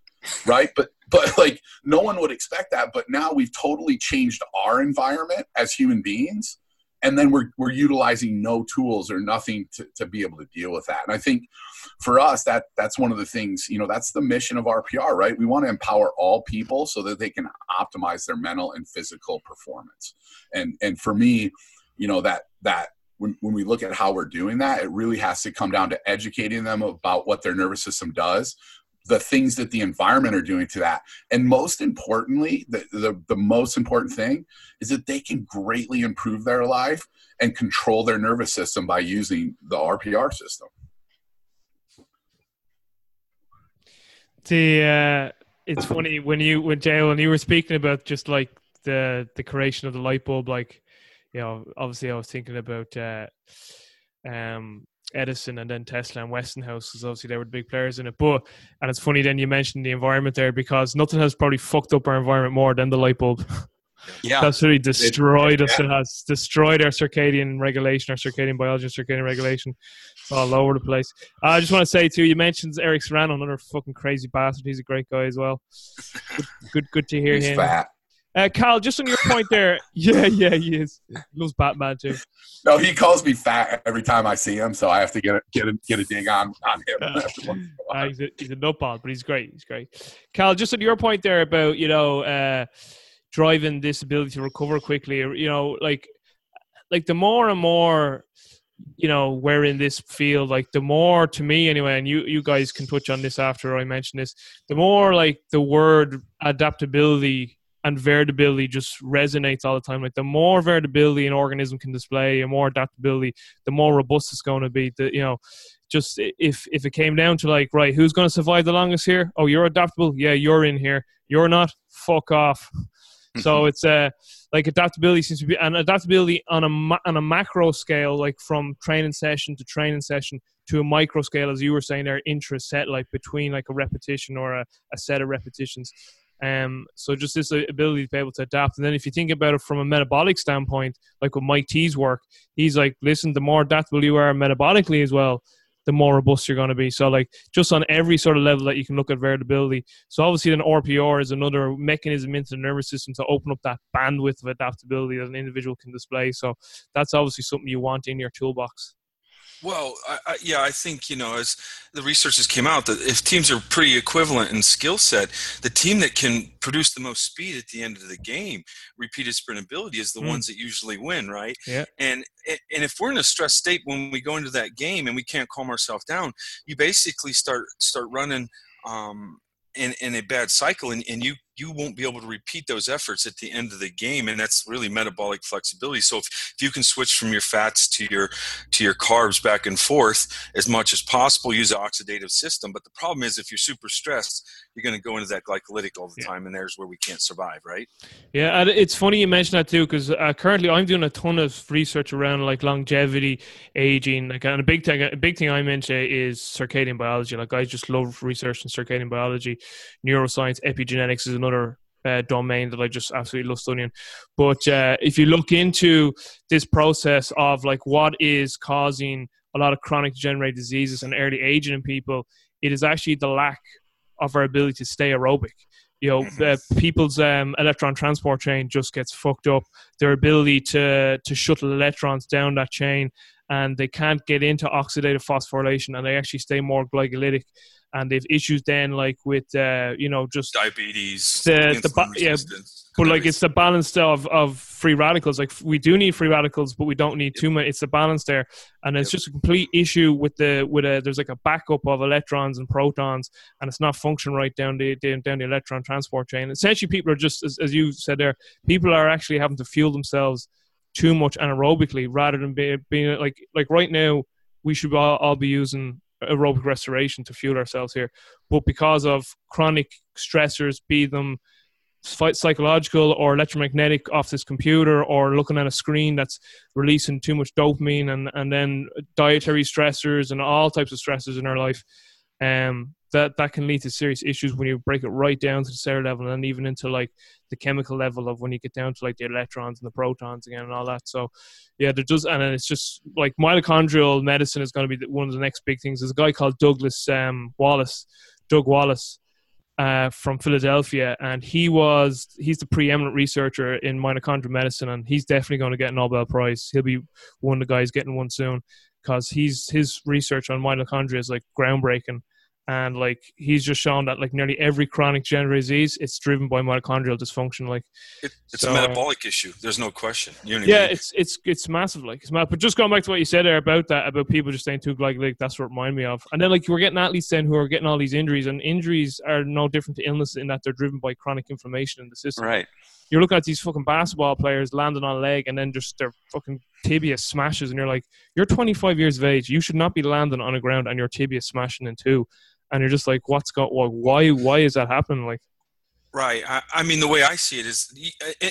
S3: Right? But but like no one would expect that but now we've totally changed our environment as human beings and then we're, we're utilizing no tools or nothing to, to be able to deal with that. And i think for us that that's one of the things you know that's the mission of rpr right? We want to empower all people so that they can optimize their mental and physical performance. And and for me you know that that when, when we look at how we're doing that it really has to come down to educating them about what their nervous system does the things that the environment are doing to that. And most importantly, the, the, the, most important thing is that they can greatly improve their life and control their nervous system by using the RPR system.
S1: The uh, it's funny when you when Jay when you were speaking about just like the the creation of the light bulb, like you know, obviously I was thinking about uh, um Edison and then Tesla and Westinghouse because obviously they were the big players in it. But and it's funny then you mentioned the environment there because nothing has probably fucked up our environment more than the light bulb.
S2: Yeah,
S1: that's really destroyed us. Yeah. It has destroyed our circadian regulation, our circadian biology, circadian regulation. It's all over the place. Uh, I just want to say too, you mentioned Eric Serrano, another fucking crazy bastard. He's a great guy as well. Good, good, good to hear
S3: He's
S1: him.
S3: Fat.
S1: Uh, Cal, just on your point there, yeah, yeah, he is. He loves Batman too.
S3: No, he calls me fat every time I see him, so I have to get a, get a, get a dig on on him.
S1: uh, he's a he's a nutball, but he's great. He's great. Cal, just on your point there about you know uh, driving this ability to recover quickly, you know, like like the more and more you know we're in this field like the more to me anyway and you you guys can touch on this after i mention this the more like the word adaptability and variability just resonates all the time. Like the more variability an organism can display, and more adaptability, the more robust it's going to be. The, you know, just if if it came down to like, right, who's going to survive the longest here? Oh, you're adaptable. Yeah, you're in here. You're not. Fuck off. so it's uh like adaptability seems to be and adaptability on a ma- on a macro scale, like from training session to training session to a micro scale, as you were saying there, intra set, like between like a repetition or a, a set of repetitions. Um, so just this ability to be able to adapt. And then if you think about it from a metabolic standpoint, like with Mike T's work, he's like, listen, the more adaptable you are metabolically as well, the more robust you're going to be. So like just on every sort of level that you can look at variability. So obviously then RPR is another mechanism into the nervous system to open up that bandwidth of adaptability that an individual can display. So that's obviously something you want in your toolbox.
S4: Well, I, I, yeah, I think you know as the researchers came out that if teams are pretty equivalent in skill set, the team that can produce the most speed at the end of the game, repeated sprint ability, is the mm. ones that usually win, right?
S1: Yeah.
S4: And and if we're in a stress state when we go into that game and we can't calm ourselves down, you basically start start running um, in, in a bad cycle and, and you you won't be able to repeat those efforts at the end of the game and that's really metabolic flexibility. So if, if you can switch from your fats to your to your carbs back and forth as much as possible use the oxidative system. But the problem is if you're super stressed you're going to go into that glycolytic all the yeah. time and there's where we can't survive right?
S1: Yeah it's funny you mention that too because uh, currently i'm doing a ton of research around like longevity aging like and a big thing a big thing i'm into is circadian biology. Like i just love researching circadian biology. Neuroscience epigenetics is another another uh, domain that I just absolutely love studying. But uh, if you look into this process of like what is causing a lot of chronic degenerative diseases and early aging in people, it is actually the lack of our ability to stay aerobic. You know, people's um, electron transport chain just gets fucked up. Their ability to to shuttle electrons down that chain, and they can't get into oxidative phosphorylation, and they actually stay more glycolytic and they've issues then like with uh, you know just
S4: diabetes,
S1: the, the yeah, but like it's the balance of of free radicals. Like we do need free radicals, but we don't need yep. too much. It's the balance there, and it's yep. just a complete issue with the with a there's like a backup of electrons and protons, and it's not functioning right down the down the electron transport chain. Essentially, people are just as, as you said there, people are actually having to fuel themselves too much anaerobically rather than being, being like like right now we should all, all be using aerobic respiration to fuel ourselves here. But because of chronic stressors, be them psychological or electromagnetic off this computer or looking at a screen that's releasing too much dopamine and, and then dietary stressors and all types of stressors in our life um, that that can lead to serious issues when you break it right down to the cellular level and even into like the chemical level of when you get down to like the electrons and the protons again and all that. So yeah, there does, and it's just like mitochondrial medicine is going to be one of the next big things. There's a guy called Douglas um, Wallace, Doug Wallace. Uh, from Philadelphia, and he was he's the preeminent researcher in mitochondrial medicine, and he's definitely going to get a Nobel Prize. He'll be one of the guys getting one soon because he's his research on mitochondria is like groundbreaking and like he's just shown that like nearly every chronic degenerative disease it's driven by mitochondrial dysfunction like
S4: it, it's so, a metabolic issue there's no question.
S1: You know yeah I mean? it's it's it's massive like it's mad. but just going back to what you said there about that about people just staying too glycolytic that's what remind me of. And then like we're getting athletes then who are getting all these injuries and injuries are no different to illness in that they're driven by chronic inflammation in the system.
S2: Right.
S1: You're looking at these fucking basketball players landing on a leg and then just their fucking tibia smashes and you're like you're 25 years of age. You should not be landing on the ground and your tibia smashing in two and you're just like, what's got what? Why? Why is that happening? Like,
S4: right. I, I, mean, the way I see it is,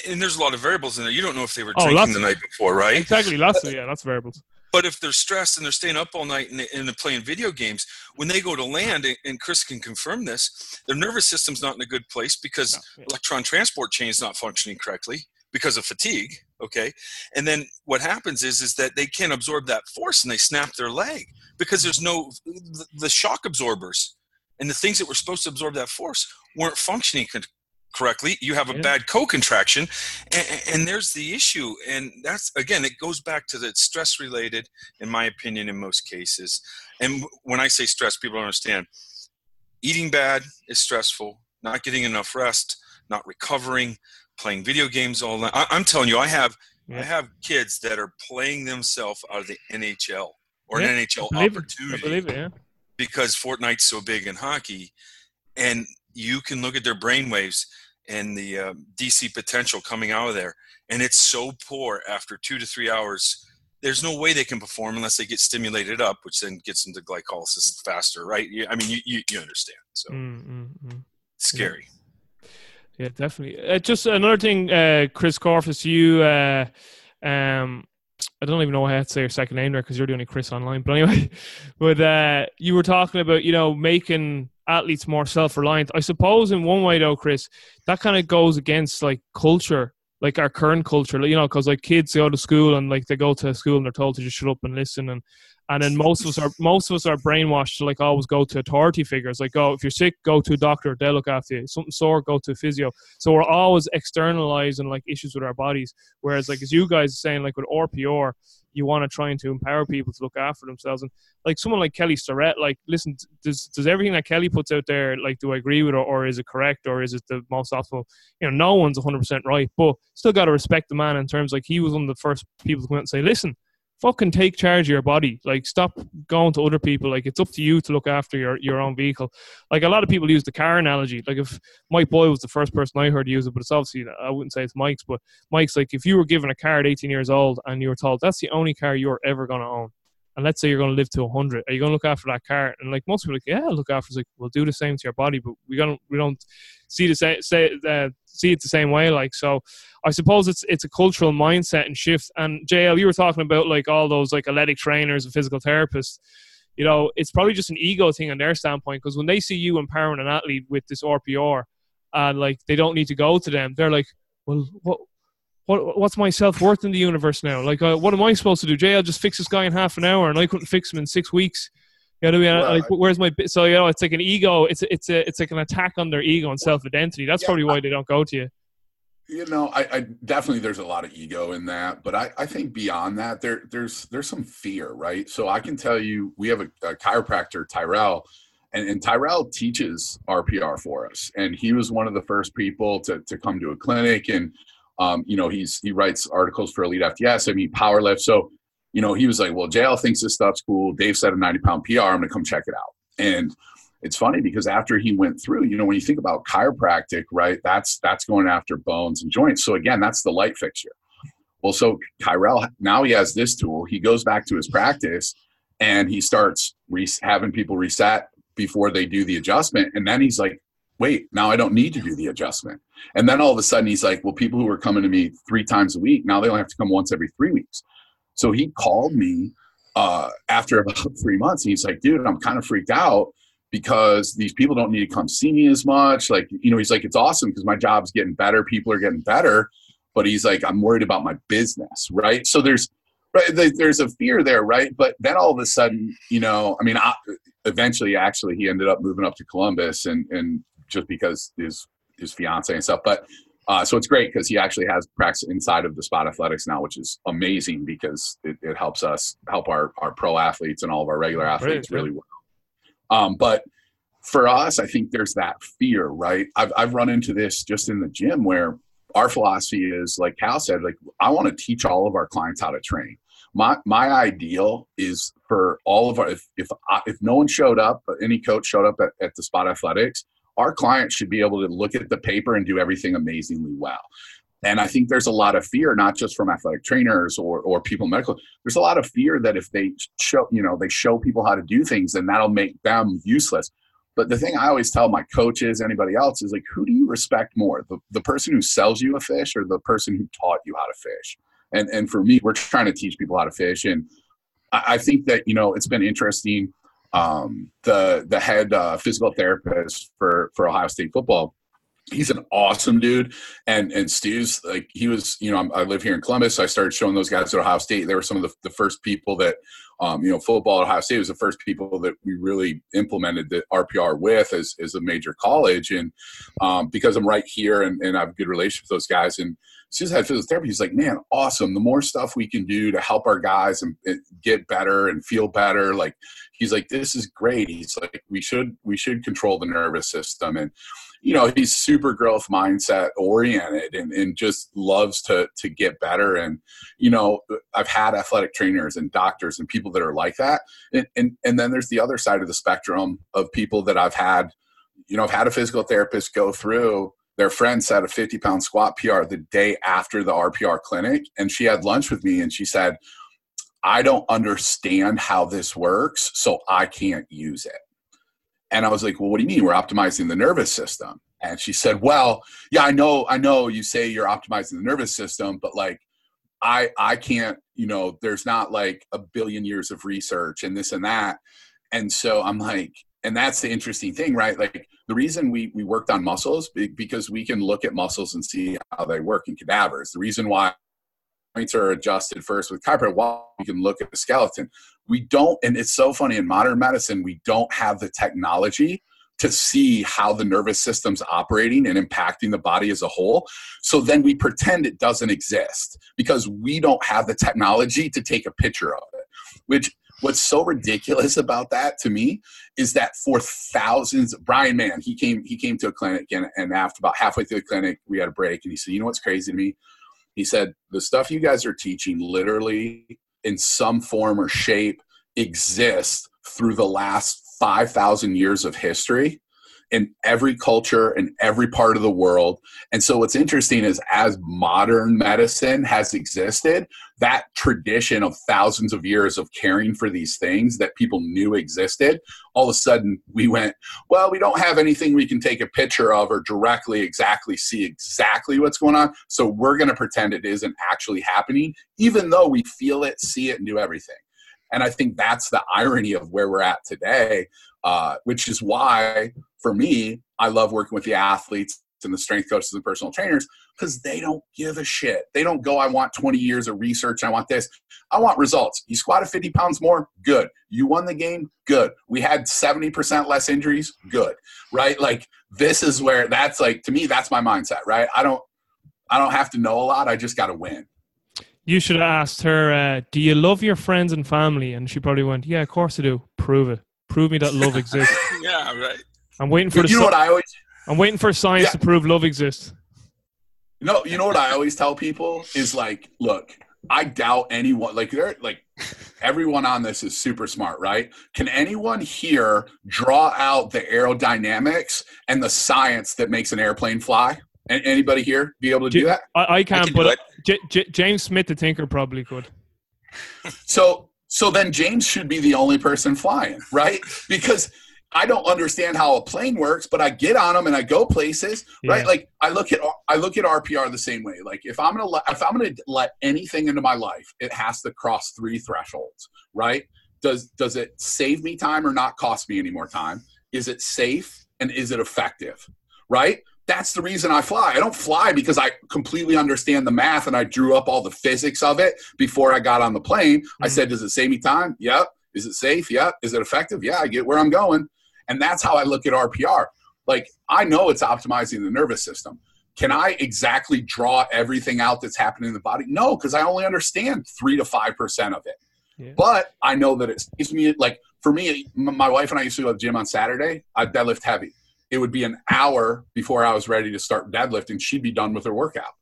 S4: and there's a lot of variables in there. You don't know if they were oh, drinking the night before, right?
S1: Exactly. Lots of yeah, that's variables.
S4: But if they're stressed and they're staying up all night and, they, and they're playing video games, when they go to land, and Chris can confirm this, their nervous system's not in a good place because no, yeah. electron transport chain is not functioning correctly because of fatigue okay? And then what happens is is that they can't absorb that force and they snap their leg because there's no the shock absorbers and the things that were supposed to absorb that force weren't functioning correctly. You have a yeah. bad co-contraction and, and, there's the issue and that's again it goes back to the stress related in my opinion in most cases. And when i say stress people understand. Eating bad is stressful not getting enough rest not recovering playing video games all night. I, am telling you, I have yeah. I have kids that are playing themselves out of the NHL or yeah, an NHL I opportunity.
S1: It. I believe it, yeah.
S4: Because Fortnite's so big in hockey, and you can look at their brain waves and the uh, DC potential coming out of there, and it's so poor after two to three hours. There's no way they can perform unless they get stimulated up, which then gets them to glycolysis faster, right? I mean, you, you, you understand. So mm, mm, mm. scary.
S1: Yeah. Yeah, definitely. Uh, just another thing, uh, Chris Korfist, you, uh, um, I don't even know how to say your second name there because you're the only Chris online. But anyway, but uh, you were talking about you know making athletes more self-reliant. I suppose in one way though, Chris, that kind of goes against like culture, like our current culture. You know, because like kids go to school and like they go to school and they're told to just shut up and listen and And then most of us are most of us are brainwashed to like always go to authority figures. Like, oh, if you're sick, go to a doctor. They'll look after you. Something sore, go to a physio. So we're always externalizing like issues with our bodies. Whereas, like as you guys are saying, like with RPR, you want to try and to empower people to look after themselves. And like someone like Kelly Starrett, like listen, does does everything that Kelly puts out there, like do I agree with it, or is it correct, or is it the most optimal? You know, no one's 100 percent right, but still got to respect the man in terms like he was one of the first people to come out and say, listen. Fucking take charge of your body. Like, stop going to other people. Like, it's up to you to look after your, your own vehicle. Like, a lot of people use the car analogy. Like, if Mike Boyle was the first person I heard use it, but it's obviously, I wouldn't say it's Mike's, but Mike's like, if you were given a car at 18 years old and you were told that's the only car you're ever going to own, and let's say you're going to live to 100 are you going to look after that car? And like most people like yeah look after it's like we'll do the same to your body but we don't we don't see the same say uh, see it the same way like so i suppose it's it's a cultural mindset and shift. And jl you were talking about like all those like athletic trainers and physical therapists. You know it's probably just an ego thing on their standpoint because when they see you empowering an athlete with this rpr and like they don't need to go to them. They're like well what what, what's my self worth in the universe now? Like, uh, what am I supposed to do? Jay, I'll just fix this guy in half an hour, and I couldn't fix him in six weeks. You know what I mean? Right. Like, where's my so you know? It's like an ego. It's it's a it's like an attack on their ego and self identity. That's yeah, probably why they don't go to you.
S3: You know, I, I, definitely there's a lot of ego in that, but I, I think beyond that, there there's there's some fear, right? So I can tell you, we have a, a chiropractor, Tyrell, and, and, Tyrell teaches RPR for us, and he was one of the first people to to come to a clinic and um, you know, he's he writes articles for Elite FTS. I mean, power lift. So, you know, he was like, "Well, JL thinks this stuff's cool. Dave said a 90 pound PR. I'm gonna come check it out." And it's funny because after he went through, you know, when you think about chiropractic, right? That's that's going after bones and joints. So again, that's the light fixture. Well, so Tyrell now he has this tool. He goes back to his practice and he starts re- having people reset before they do the adjustment, and then he's like, wait, now I don't need to do the adjustment. And then all of a sudden he's like, well, people who are coming to me three times a week, now they only have to come once every three weeks. So he called me uh, after about three months. And he's like, dude, I'm kind of freaked out because these people don't need to come see me as much. Like, you know, he's like, it's awesome because my job's getting better. People are getting better. But he's like, I'm worried about my business. Right. So there's, right, there's a fear there. Right. But then all of a sudden, you know, I mean, I, eventually actually he ended up moving up to Columbus and, and just because his his fiance and stuff. But uh, so it's great because he actually has practice inside of the Spot Athletics now, which is amazing because it, it helps us help our our pro athletes and all of our regular athletes really well. Um, but for us, I think there's that fear, right? I've I've run into this just in the gym where our philosophy is like Cal said, like I want to teach all of our clients how to train. My my ideal is for all of our if if I, if no one showed up, any coach showed up at, at the Spot Athletics, our clients should be able to look at the paper and do everything amazingly well. And I think there's a lot of fear, not just from athletic trainers or, or people medical. There's a lot of fear that if they show, you know, they show people how to do things, then that'll make them useless. But the thing I always tell my coaches, anybody else, is like, who do you respect more, the, the person who sells you a fish or the person who taught you how to fish? And and for me, we're trying to teach people how to fish. And I, I think that you know it's been interesting um, the the head uh, physical therapist for for Ohio State football. He's an awesome dude, and and Stu's like he was. You know, I live here in Columbus, so I started showing those guys at Ohio State. They were some of the, the first people that, um, you know, football at Ohio State was the first people that we really implemented the RPR with as as a major college, and um, because I'm right here and, and I have a good relationship with those guys, and Stu's had physical therapy. He's like, man, awesome. The more stuff we can do to help our guys and, and get better and feel better, like he's like this is great he's like we should we should control the nervous system and you know he's super growth mindset oriented and, and just loves to to get better and you know i've had athletic trainers and doctors and people that are like that and and, and then there's the other side of the spectrum of people that i've had you know i've had a physical therapist go through their friend set a 50 pound squat PR the day after the RPR clinic. And she had lunch with me and she said, I don't understand how this works, so I can't use it. And I was like, well, what do you mean? We're optimizing the nervous system. And she said, well, yeah, I know, I know you say you're optimizing the nervous system, but like, I, I can't, you know, there's not like a billion years of research and this and that. And so I'm like, and that's the interesting thing, right? Like the reason we, we worked on muscles because we can look at muscles and see how they work in cadavers. The reason why joints are adjusted first with chiropractic. While you can look at the skeleton, we don't. And it's so funny in modern medicine, we don't have the technology to see how the nervous system's operating and impacting the body as a whole. So then we pretend it doesn't exist because we don't have the technology to take a picture of it. Which what's so ridiculous about that to me is that for thousands brian mann he came he came to a clinic and, and after about halfway through the clinic we had a break and he said you know what's crazy to me he said the stuff you guys are teaching literally in some form or shape exists through the last 5,000 years of history in every culture in every part of the world. And so what's interesting is as modern medicine has existed, that tradition of thousands of years of caring for these things that people knew existed, all of a sudden we went, well, we don't have anything we can take a picture of or directly exactly see exactly what's going on. So we're going to pretend it isn't actually happening, even though we feel it, see it, and do everything. And I think that's the irony of where we're at today, uh, which is why, for me, I love working with the athletes and the strength coaches and personal trainers because they don't give a shit. They don't go, I want 20 years of research. I want this. I want results. You squatted 50 pounds more? Good. You won the game? Good. We had 70% less injuries? Good. Right? Like, this is where that's like, to me, that's my mindset, right? I don't, I don't have to know a lot. I just got to win.
S1: You should have asked her, uh, "Do you love your friends and family?" And she probably went, "Yeah, of course I do. Prove it. Prove me that love exists."
S4: yeah, right.
S1: I'm waiting for
S3: you
S1: the.
S3: know what I always.
S1: I'm waiting for science
S3: Yeah.
S1: to prove love exists.
S3: You know, you know what I always tell people is like, look, I doubt anyone like they're like everyone on this is super smart, right? Can anyone here draw out the aerodynamics and the science that makes an airplane fly? A- Anybody here be able to do
S1: Do-
S3: that?
S1: I, I
S2: I
S1: can't,
S2: can
S1: but. J- J- James Smith, the Tinker, probably could.
S3: So so then James should be the only person flying, right? Because I don't understand how a plane works, but I get on them and I go places, right?
S1: Yeah.
S3: Like I look at I look at RPR the same way. Like if I'm gonna let, if I'm gonna let anything into my life, it has to cross three thresholds, right? Does does it save me time or not cost me any more time? Is it safe and is it effective, right? That's the reason I fly. I don't fly because I completely understand the math and I drew up all the physics of it before I got on the plane. I
S1: Mhm.
S3: said, does it save me time? Yep. Is it safe? Yep. Is it effective? Yeah, I get where I'm going. And that's how I look at RPR. Like, I know it's optimizing the nervous system. Can I exactly draw everything out that's happening in the body? No, because I only understand three to 5% of it.
S1: Yeah.
S3: But I know that it saves me, like, for me, my wife and I used to go to the gym on Saturday. I'd deadlift heavy. It would be an hour before I was ready to start deadlifting. She'd be done with her workout.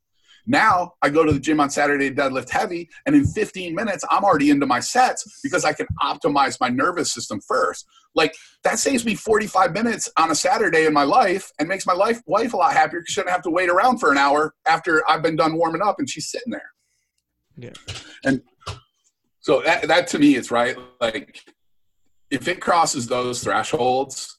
S3: Now I go to the gym on Saturday to deadlift heavy, and in 15 minutes, I'm already into my sets because I can optimize my nervous system first. Like that saves me 45 minutes on a Saturday in my life and makes my life wife a lot happier because she doesn't have to wait around for an hour after I've been done warming up and she's sitting there.
S1: Yeah.
S3: And so that, that to me is right. Like if it crosses those thresholds,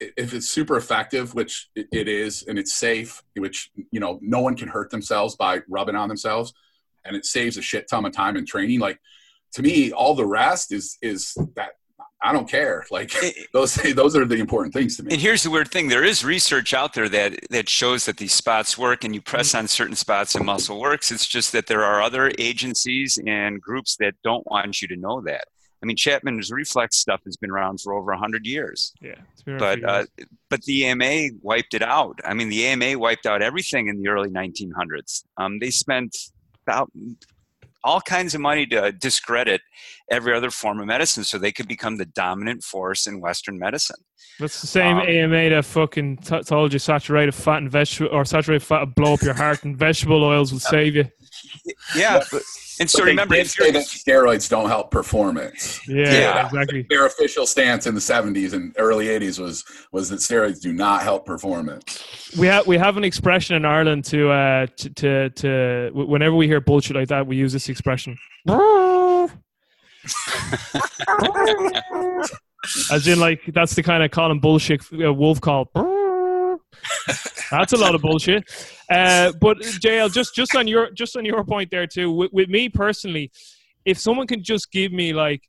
S3: if it's super effective, which it is, and it's safe, which you know no one can hurt themselves by rubbing on themselves, and it saves a shit ton of time in training. Like to me, all the rest is is that I don't care. Like those those are the important things to me.
S2: And here's the weird thing: there is research out there that that shows that these spots work, and you press mm-hmm. on certain spots and muscle works. It's just that there are other agencies and groups that don't want you to know that. I mean, Chapman's reflex stuff has been around for over hundred years,
S1: Yeah.
S2: But uh, but the AMA wiped it out. I mean, the AMA wiped out everything in the early 1900s. Um, they spent about all kinds of money to discredit every other form of medicine so they could become the dominant force in Western medicine.
S1: That's the same
S2: um,
S1: AMA that fucking t- told you saturated fat and vegetable or saturated fat will blow up your heart and vegetable oils will save you.
S2: Yeah, but, and so
S3: But they
S2: remember,
S3: did
S2: if
S3: say
S2: you're,
S3: that steroids don't help performance.
S1: Yeah,
S2: Yeah.
S1: exactly.
S3: Their official stance in the 70s and early 80s was was that steroids do not help performance.
S1: We have we have an expression in Ireland to uh to to, to whenever we hear bullshit like that, we use this expression. As in, like that's the kind of calling bullshit uh, wolf call. That's a lot of bullshit. Uh, but JL, just just on your just on your point there too. With, with me personally, if someone can just give me like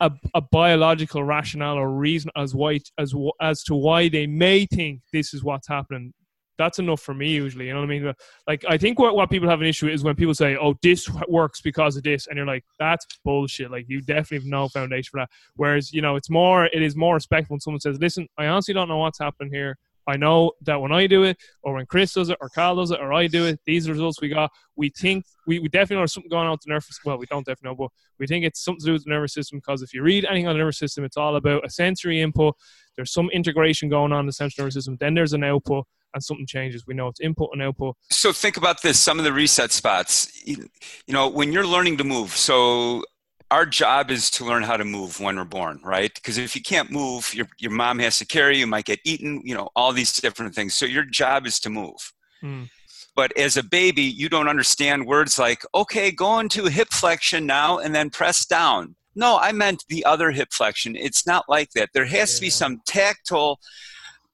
S1: a, a biological rationale or reason as why as as to why they may think this is what's happening, that's enough for me usually. You know what I mean? Like I think what, what people have an issue is when people say, "Oh, this works because of this," and you're like, "That's bullshit." Like you definitely have no foundation for that. Whereas you know, it's more it is more respectful when someone says, "Listen, I honestly don't know what's happening here. I know that when I do it, or when Chris does it, or Carl does it, or I do it, these results we got. We think we, we definitely know something going on with the nervous. Well, we don't definitely know, but we think it's something to do with the nervous system because if you read anything on the nervous system, it's all about a sensory input. There's some integration going on in the central nervous system. Then there's an output, and something changes. We know it's input and output.
S2: So think about this: some of the reset spots. You know, when you're learning to move. So our job is to learn how to move when we're born, right? Because if you can't move, your, your mom has to carry you, might get eaten, you know, all these different things. So your job is to move. Mm. But as a baby, you don't understand words like, okay, go into hip flexion now and then press down. No, I meant the other hip flexion. It's not like that. There has yeah. to be some tactile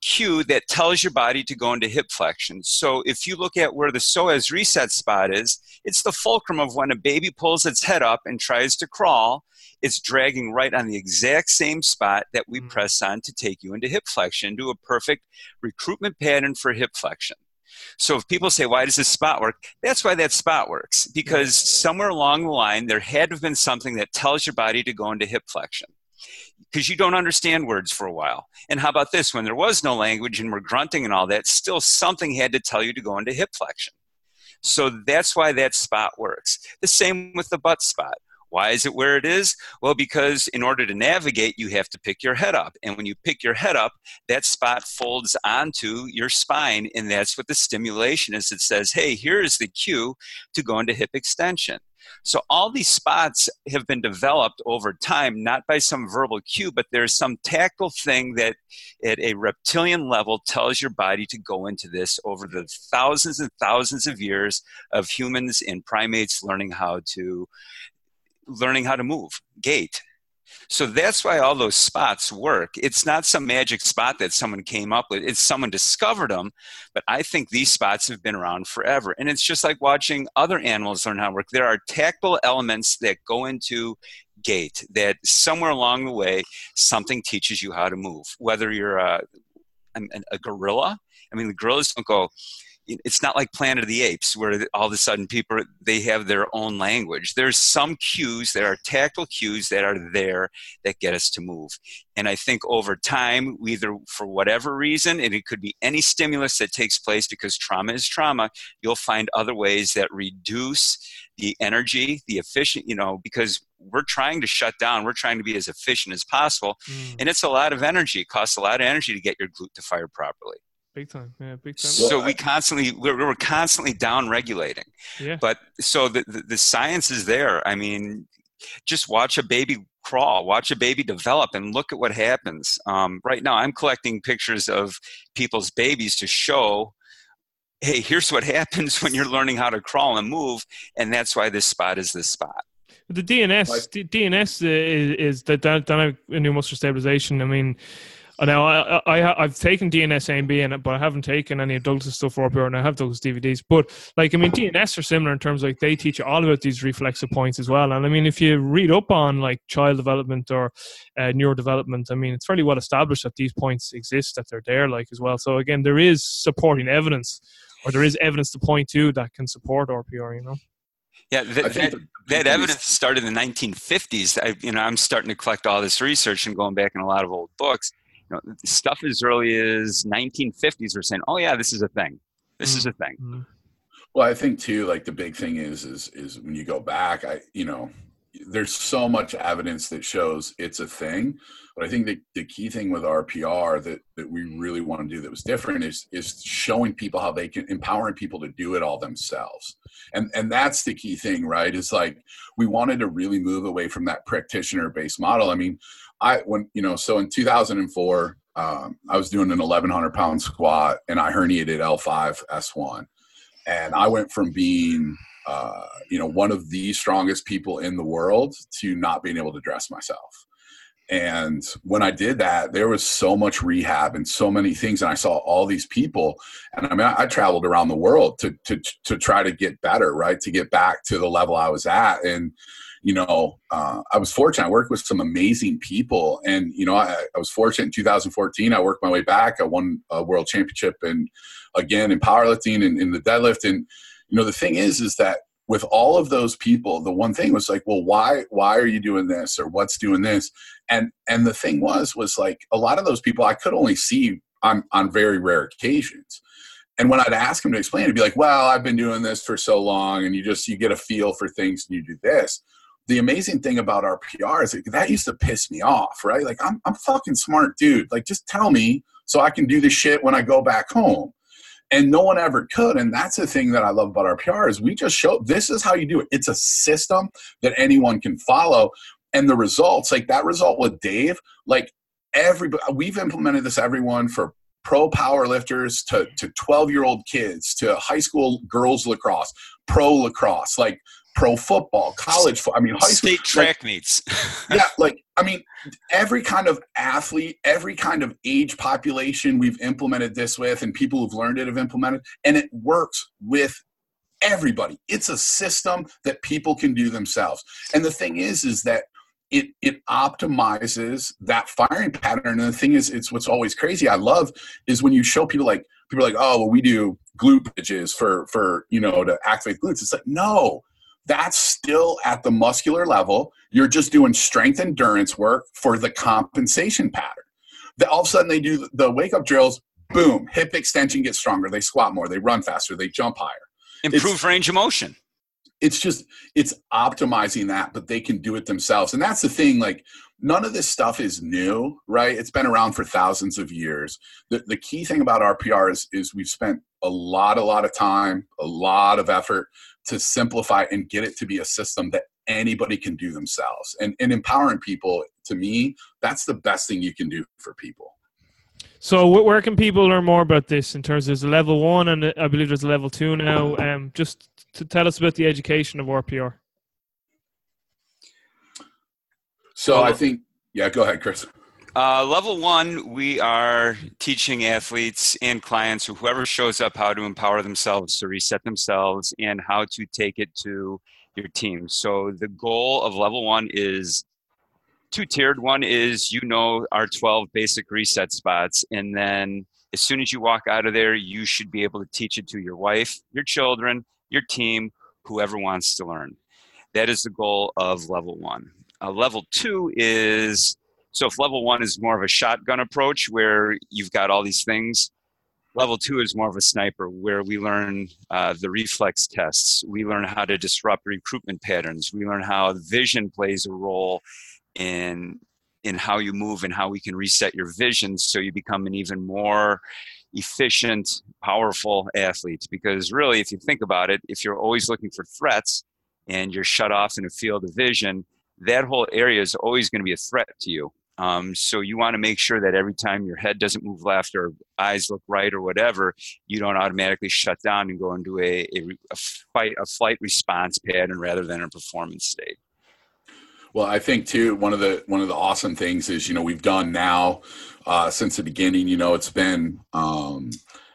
S2: cue that tells your body to go into hip flexion. So if you look at where the psoas reset spot is, it's the fulcrum of when a baby pulls its head up and tries to crawl. It's dragging right on the exact same spot that we mm-hmm. press on to take you into hip flexion, do a perfect recruitment pattern for hip flexion. So if people say, why does this spot work? That's why that spot works. Because somewhere along the line, there had to have been something that tells your body to go into hip flexion because you don't understand words for a while. And how about this? When there was no language and we're grunting and all that, still something had to tell you to go into hip flexion. So that's why that spot works. The same with the butt spot. Why is it where it is? Well, because in order to navigate, you have to pick your head up. And when you pick your head up, that spot folds onto your spine. And that's what the stimulation is. It says, hey, here is the cue to go into hip extension. So all these spots have been developed over time, not by some verbal cue, but there's some tactile thing that at a reptilian level tells your body to go into this over the thousands and thousands of years of humans and primates learning how to learning how to move, gait. So that's why all those spots work. It's not some magic spot that someone came up with, it's someone discovered them. But I think these spots have been around forever. And it's just like watching other animals learn how to work. There are tactile elements that go into gait that somewhere along the way, something teaches you how to move. Whether you're a, a gorilla, I mean, the gorillas don't go, it's not like Planet of the Apes where all of a sudden people they have their own language. There's some cues there are tactile cues that are there that get us to move. And I think over time, either for whatever reason, and it could be any stimulus that takes place because trauma is trauma, you'll find other ways that reduce the energy, the efficient, you know, because we're trying to shut down, we're trying to be as efficient as possible. Mm. And it's a lot of energy. It costs a lot of energy to get your glute to fire properly.
S1: Big time, yeah, big time.
S2: So we constantly we're, we're constantly down regulating.
S1: Yeah.
S2: But so the, the the science is there. I mean, just watch a baby crawl, watch a baby develop, and look at what happens. Um, right now, I'm collecting pictures of people's babies to show hey, here's what happens when you're learning how to crawl and move, and that's why this spot is this spot.
S1: The DNS, like, DNS is, is the dynamic neuromuscular stabilization. I mean, now I, I I've taken DNS A and B, and but I haven't taken any of Douglas stuff for here, and I have Douglas DVDs. But like I mean, DNS are similar in terms of, like they teach you all about these reflexive points as well. And I mean, if you read up on like child development or uh, neurodevelopment, I mean, it's fairly well established that these points exist, that they're there, like as well. So again, there is supporting evidence, or there is evidence to point to that can support RPR. You know.
S2: Yeah, that, that, that, evidence started in the 1950s. I, you know, I'm starting to collect all this research and going back in a lot of old books you know, stuff as early as 1950s were saying, "Oh yeah, this is a thing. This mm-hmm. is a thing." Mm-hmm.
S3: Well, I think too, like the big thing is, is, is when you go back, I, you know, there's so much evidence that shows it's a thing. But I think the, the key thing with RPR that, that we really want to do that was different is is showing people how they can empowering people to do it all themselves. And and that's the key thing, right? Is like we wanted to really move away from that practitioner based model. I mean, I when you know, so in 2004, um, I was doing an 1100 pound squat and I herniated L5 S1, and I went from being uh, you know one of the strongest people in the world to not being able to dress myself. And when I did that, there was so much rehab and so many things, and I saw all these people. And I mean, I, I traveled around the world to to to try to get better, right? To get back to the level I was at, and you know, uh, I was fortunate. I worked with some amazing people, and you know, I, I, was fortunate in 2014. I worked my way back. I won a world championship, and again in powerlifting and in the deadlift. And you know, the thing is, is that with all of those people, the one thing was like, well, why why are you doing this or what's doing this? And and the thing was was like a lot of those people I could only see on on very rare occasions. And when I'd ask them to explain, it'd be like, well, I've been doing this for so long, and you just you get a feel for things and you do this the amazing thing about RPR is that, used to piss me off, right? Like I'm I'm fucking smart dude. Like just tell me so I can do this shit when I go back home. And no one ever could. And that's the thing that I love about RPR is we just show this is how you do it. It's a system that anyone can follow. And the results, like that result with Dave, like everybody we've implemented this everyone for pro power lifters to, to 12 year old kids to high school girls lacrosse pro lacrosse like pro football, college football. I mean, high
S2: state
S3: school,
S2: track like, meets.
S3: yeah, like I mean, every kind of athlete, every kind of age population we've implemented this with, and people who've learned it have implemented, and it works with everybody. It's a system that people can do themselves. And the thing is, is that it it optimizes that firing pattern. And the thing is, it's what's always crazy. I love is when you show people like people are like, oh, well, we do glute bridges for for you know to activate glutes. It's like no that's still at the muscular level. You're just doing strength endurance work for the compensation pattern. Then all of a sudden, they do the wake up drills. Boom, hip extension gets stronger. They squat more. They run faster. They jump higher.
S2: Improve it's, range of motion.
S3: It's just it's optimizing that, but they can do it themselves. And that's the thing. Like none of this stuff is new, right? It's been around for thousands of years. The, the key thing about RPR is, is we've spent a lot, a lot of time, a lot of effort to simplify and get it to be a system that anybody can do themselves. And, and empowering people, to me, that's the best thing you can do for people.
S1: So, where can people learn more about this? In terms, there's a level one, and I believe there's a level two now. Um, just to tell us about the education of RPR.
S3: So, I think, yeah, go ahead, Chris.
S2: Uh, level one, we are teaching athletes and clients, or whoever shows up, how to empower themselves to reset themselves and how to take it to your team. So the goal of level one is two tiered. One is you know our 12 basic reset spots, and then as soon as you walk out of there, you should be able to teach it to your wife, your children, your team, whoever wants to learn. That is the goal of level one. Uh, level two is so if level one is more of a shotgun approach where you've got all these things, level two is more of a sniper where we learn uh, the reflex tests. We learn how to disrupt recruitment patterns. We learn how vision plays a role in in how you move and how we can reset your vision so you become an even more efficient, powerful athletes. Because really, if you think about it, if you're always looking for threats and you're shut off in a field of vision, that whole area is always going to be a threat to you. Um, so you want to make sure that every time your head doesn't move left or eyes look right or whatever, you don't automatically shut down and go into a, a, a fight a flight response pattern rather than a performance state.
S3: Well, I think too one of the one of the awesome things is you know we've done now uh, since the beginning. You know it's been um,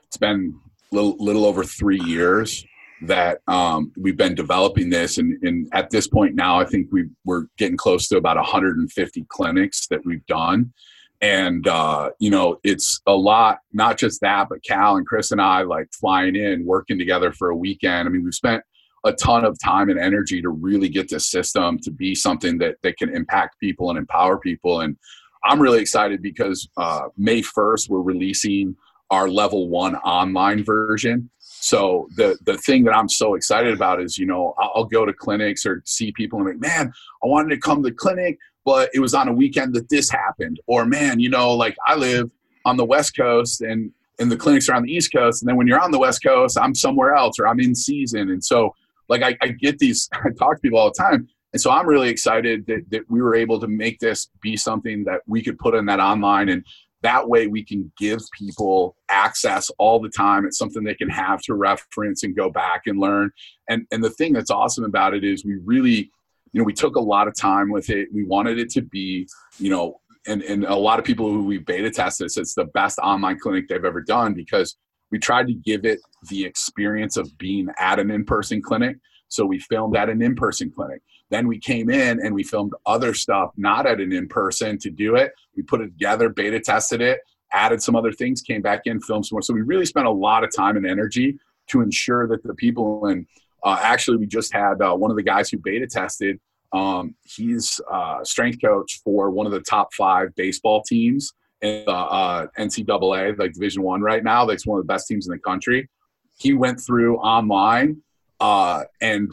S3: it's been little little over three years that um, we've been developing this and, and, at this point now i think we we're getting close to about 150 clinics that we've done and uh, you know it's a lot not just that but cal and chris and i like flying in working together for a weekend i mean we've spent a ton of time and energy to really get this system to be something that, that can impact people and empower people and i'm really excited because uh, may 1st we're releasing our level one online version so the the thing that I'm so excited about is, you know, I'll, go to clinics or see people and like, man, I wanted to come to the clinic, but it was on a weekend that this happened. Or man, you know, like I live on the West Coast and and the clinics are on the East Coast, and then when you're on the West Coast, I'm somewhere else or I'm in season. And so like I, I get these, I talk to people all the time. And so I'm really excited that, that we were able to make this be something that we could put in that online. And that way we can give people access all the time. It's something they can have to reference and go back and learn. And and the thing that's awesome about it is we really you know we took a lot of time with it. We wanted it to be you know and, and a lot of people who we beta tested said it's the best online clinic they've ever done because we tried to give it the experience of being at an in-person clinic So we filmed at an in person clinic. Then we came in and we filmed other stuff, not at an in person to do it. We put it together, beta tested it, added some other things, came back in, filmed some more. So we really spent a lot of time and energy to ensure that the people and uh, actually we just had uh, one of the guys who beta tested um, he's uh, strength coach for one of the top five baseball teams in the uh, ncaa like division one right now that's one of the best teams in the country. He went through online uh, and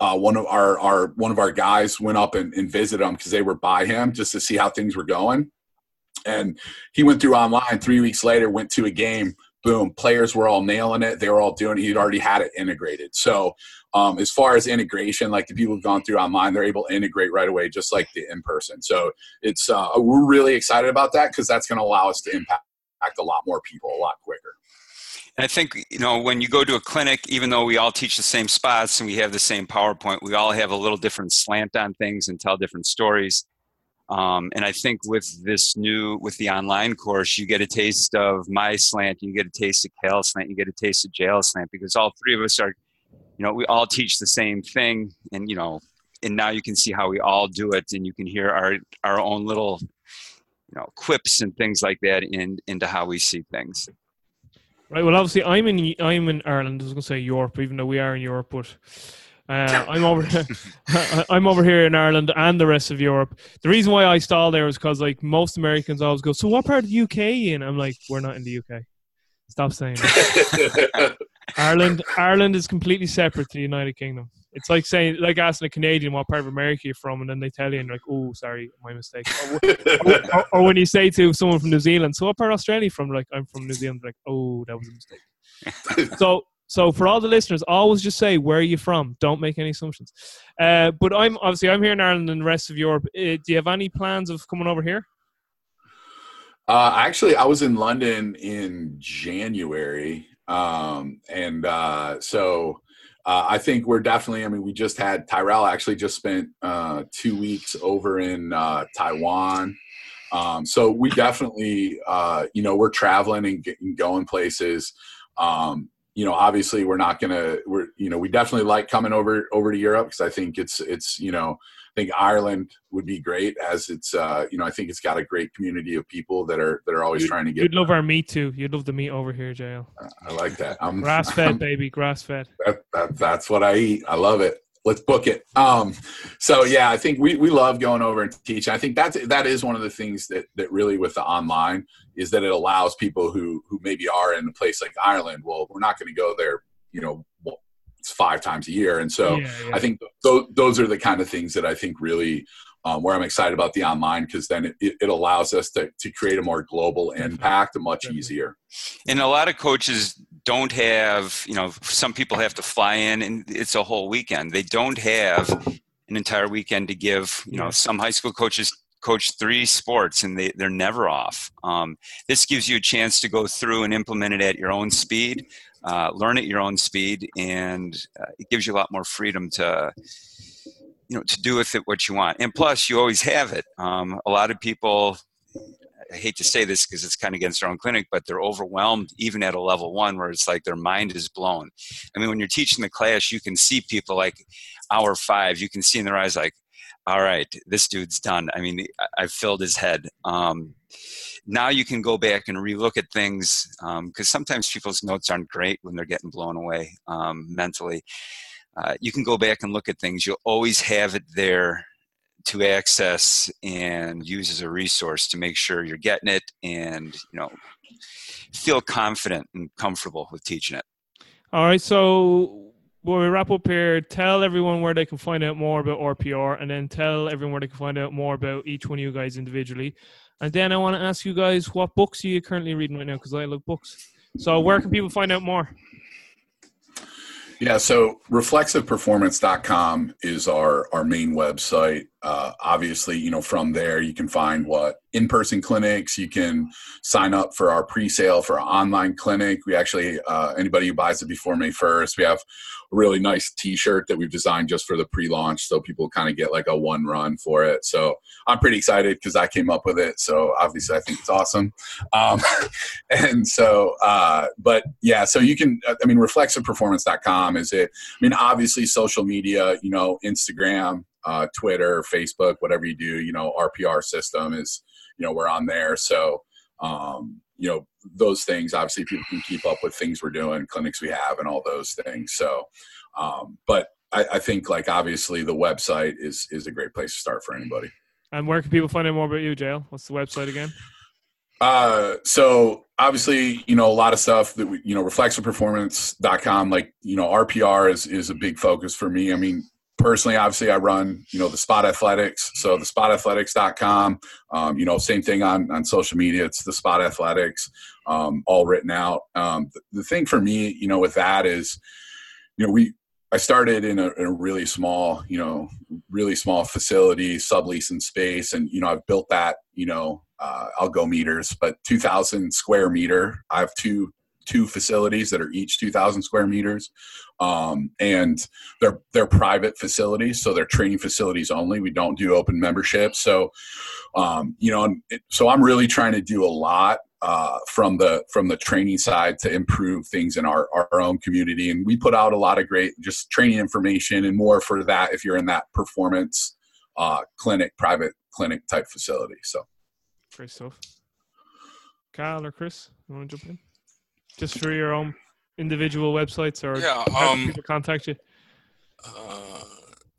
S3: uh, one of our, our one of our guys went up and, and visited him because they were by him just to see how things were going. And he went through online. Three weeks later went to a game. Boom. Players were all nailing it. They were all doing it. He'd already had it integrated. So um, as far as integration like the people who've gone through online they're able to integrate right away just like the in person so it's uh, we're really excited about that because that's going to allow us to impact a lot more people a lot quicker
S2: and I think you know when you go to a clinic, even though we all teach the same spots and we have the same PowerPoint, we all have a little different slant on things and tell different stories. Um, and I think with this new, with the online course, you get a taste of my slant, you get a taste of Cal's slant, you get a taste of JL's slant because all three of us are, you know, we all teach the same thing, and you know, and now you can see how we all do it, and you can hear our our own little, you know, quips and things like that in into how we see things.
S1: Right. Well, obviously, I'm in I'm in Ireland. I was going to say Europe, even though we are in Europe, but uh, I'm over. I'm over here in Ireland and the rest of Europe. The reason why I stall there is because like most Americans always go, "So what part of the UK?" And I'm like, "We're not in the UK." Stop saying that. Ireland. Ireland is completely separate to the United Kingdom. It's like saying, like asking a Canadian what part of America you're from, and then they tell you, and you're like, "Oh, sorry, my mistake." Or, or, or, when you say to someone from New Zealand, "So what part of Australia from?" Like, I'm from New Zealand. Like, "Oh, that was a mistake." so so for all the listeners, always just say where are you from. Don't make any assumptions. Uh, but I'm obviously I'm here in Ireland and the rest of Europe. Uh, do you have any plans of coming over here?
S3: Uh, actually, I was in London in January, um, and uh, so uh, I think we're definitely. I mean, we just had Tyrell actually just spent uh, two weeks over in uh, Taiwan. Um, so we definitely, uh, you know, we're traveling and, going places. Um, you know, obviously we're not gonna we're you know we definitely like coming over over to Europe because I think it's it's you know think Ireland would be great as it's uh you know I think it's got a great community of people that are that are always
S1: you'd,
S3: trying to get.
S1: You'd love our meat too. You'd love the meat over here, JL.
S3: I like that. I'm
S1: grass fed, baby, grass fed.
S3: That, that, that's what I eat. I love it let's book it. Um, so yeah, I think we, we love going over and teaching. I think that's that is one of the things that that really with the online is that it allows people who who maybe are in a place like Ireland. Well, we're not going to go there, you know, five times a year, and so yeah, yeah. I think th- those are the kind of things that I think really um, where I'm excited about the online because then it, it, allows us to, to create a more global impact much easier.
S2: And a lot of coaches don't have, you know, some people have to fly in and it's a whole weekend. They don't have an entire weekend to give, you know, some high school coaches coach three sports and they, they're never off. Um, this gives you a chance to go through and implement it at your own speed, uh, learn at your own speed, and uh, it gives you a lot more freedom to, you know to do with it what you want and plus you always have it um, a lot of people I hate to say this because it's kind of against their own clinic, but they're overwhelmed even at a level one where it's like their mind is blown. I mean, when you're teaching the class, you can see people like hour five, you can see in their eyes like, all right, this dude's done. I mean, I've filled his head. Um, now you can go back and relook at things because um, sometimes people's notes aren't great when they're getting blown away um, mentally uh, you can go back and look at things. You'll always have it there to access and use as a resource to make sure you're getting it and you know feel confident and comfortable with teaching it.
S1: All right, so when we wrap up here, tell everyone where they can find out more about RPR, and then tell everyone where they can find out more about each one of you guys individually. And then I want to ask you guys what books are you currently reading right now because I love books. So where can people find out more?
S3: Yeah, so reflexiveperformance.com is our, our main website. Uh, obviously, you know, from there you can find what in-person clinics. You can sign up for our pre-sale for our online clinic. We actually, uh, anybody who buys it before May first, we have a really nice T-shirt that we've designed just for the pre-launch, so people kind of get like a one run for it. So I'm pretty excited because I came up with it. So obviously, I think it's awesome. Um, and so, uh, but yeah, so you can. I mean, reflexiveperformance.com is it. I mean, obviously, social media. You know, Instagram uh, Twitter, Facebook, whatever you do, you know, RPR system is, you know, we're on there. So, um, you know, those things, obviously people can keep up with things we're doing, clinics we have and all those things. So, um, but I, I think like obviously the website is, is a great place to start for anybody.
S1: And where can people find out more about you, JL? What's the website again?
S3: Uh, so obviously, you know, a lot of stuff that we, you know, reflexiveperformance.com, like, you know, RPR is, is a big focus for me. I mean, personally, obviously, I run, you know, the Spot Athletics. So the spotathletics.com, um, you know, same thing on, on social media. It's the Spot Athletics, um, all written out. Um, the, the, thing for me, you know, with that is, you know, we, I started in a, in a really small, you know, really small facility, subleasing space. And, you know, I've built that, you know, uh, I'll go meters, but 2000 square meter. I have two two facilities that are each 2,000 square meters, um, and they're they're private facilities, so they're training facilities only. We don't do open membership, so um, you know, so I'm really trying to do a lot uh, from the from the training side to improve things in our our own community, and we put out a lot of great just training information and more for that if you're in that performance uh, clinic, private clinic type facility. So,
S1: great stuff. Cal or Chris, you want to jump in? just for your own individual websites or
S4: yeah,
S1: um, people contact you?
S4: Uh,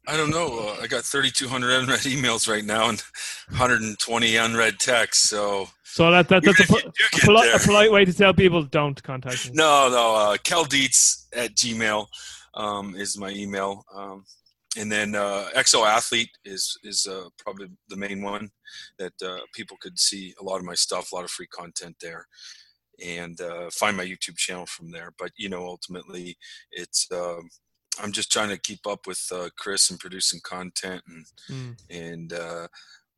S4: I don't know. Uh, I got 3,200 unread emails right now and 120 unread texts. So,
S1: so that, that that's a, a, poli- a, polite way to tell people don't contact me.
S4: No, no. Uh, at Gmail um, is my email. Um, and then uh, XL Athlete is is uh, probably the main one that uh, people could see a lot of my stuff, a lot of free content there and uh, find my YouTube channel from there. But you know, ultimately, it's uh, I'm just trying to keep up with uh, Chris and producing content and mm. and uh,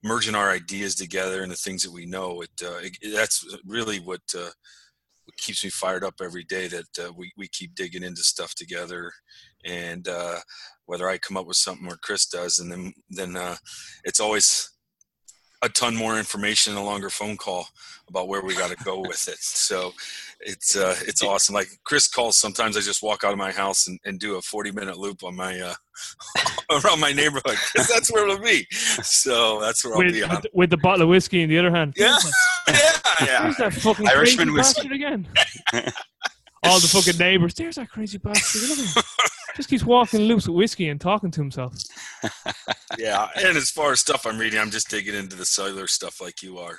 S4: merging our ideas together and the things that we know. It, uh, it that's really what, uh, what keeps me fired up every day. That we we keep digging into stuff together, and whether I come up with something or Chris does, and then then it's always a ton more information in a longer phone call about where we got to go with it. So it's uh, it's awesome. Like Chris calls sometimes. I just walk out of my house and, and do a forty minute loop on my uh, around my neighborhood because that's where it'll be. So that's where
S1: with,
S4: I'll be.
S1: With, with, the bottle of whiskey in the other hand.
S4: Yeah, yeah, yeah.
S1: Where's that fucking Irishman whiskey again? All the fucking neighbors. There's that crazy bastard. Just keeps walking loops with whiskey and talking to himself.
S4: yeah, and as far as stuff I'm reading, I'm just digging into the cellular stuff like you are.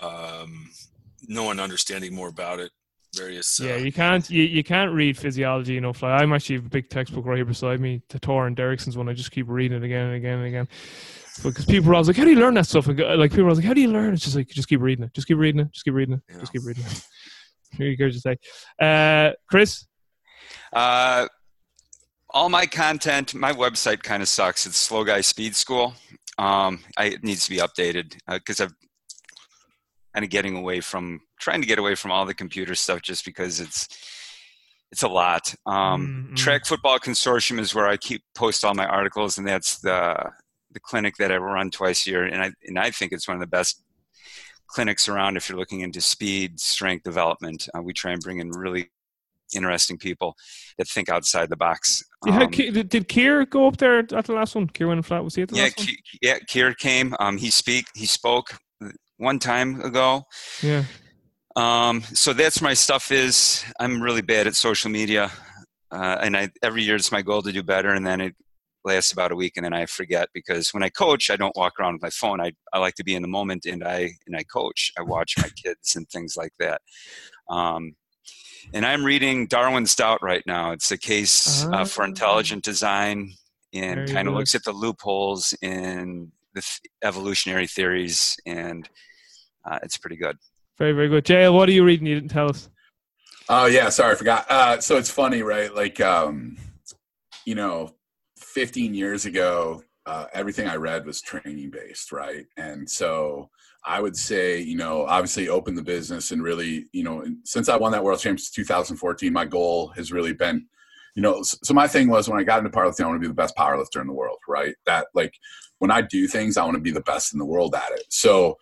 S4: Um, no one understanding more about it. Various.
S1: Uh, yeah, you can't you, you can't read physiology you know fly. I'm actually a big textbook right here beside me, Tor and Derrickson's one. I just keep reading it again and again and again. Because people are always like, "How do you learn that stuff?" like people are like, "How do you learn?" It's just like, just keep reading it, just keep reading it, just keep reading it, yeah. just keep reading it. Here you go, just say, uh, Chris.
S2: Uh, all my content, my website kind of sucks. It's Slow Guy Speed School. Um, I, it needs to be updated because uh, I've kind of getting away from trying to get away from all the computer stuff just because it's it's a lot. Um, mm-hmm. Track Football Consortium is where I keep post all my articles, and that's the the clinic that I run twice a year, and I and I think it's one of the best clinics around if you're looking into speed, strength development. Uh, we try and bring in really interesting people that think outside the box.
S1: Um, did, did Kier go up there at the last one? Kier went flat. Was he at the
S2: yeah,
S1: last one?
S2: Yeah, Kier came. Um, he speak. He spoke one time ago.
S1: Yeah.
S2: Um, so that's my stuff. Is I'm really bad at social media, uh, and I every year it's my goal to do better, and then it lasts about a week, and then I forget because when I coach, I don't walk around with my phone. I I like to be in the moment, and I and I coach. I watch my kids and things like that. Um, and I'm reading Darwin's Doubt right now. It's a case uh, for ah. intelligent design and kind of looks at the loopholes in the evolutionary theories, and uh, it's pretty good.
S1: Very, very good. JL, what are you reading? You didn't tell us.
S3: Oh yeah, sorry, I forgot. Uh, so it's funny, right? Like, um, you know, 15 years ago, uh, everything I read was training based, right? And so I would say, you know, obviously open the business and really, you know, since I won that world championship 2014, my goal has really been, you know, so my thing was when I got into powerlifting, I want to be the best powerlifter in the world, right? That like when I do things, I want to be the best in the world at it. So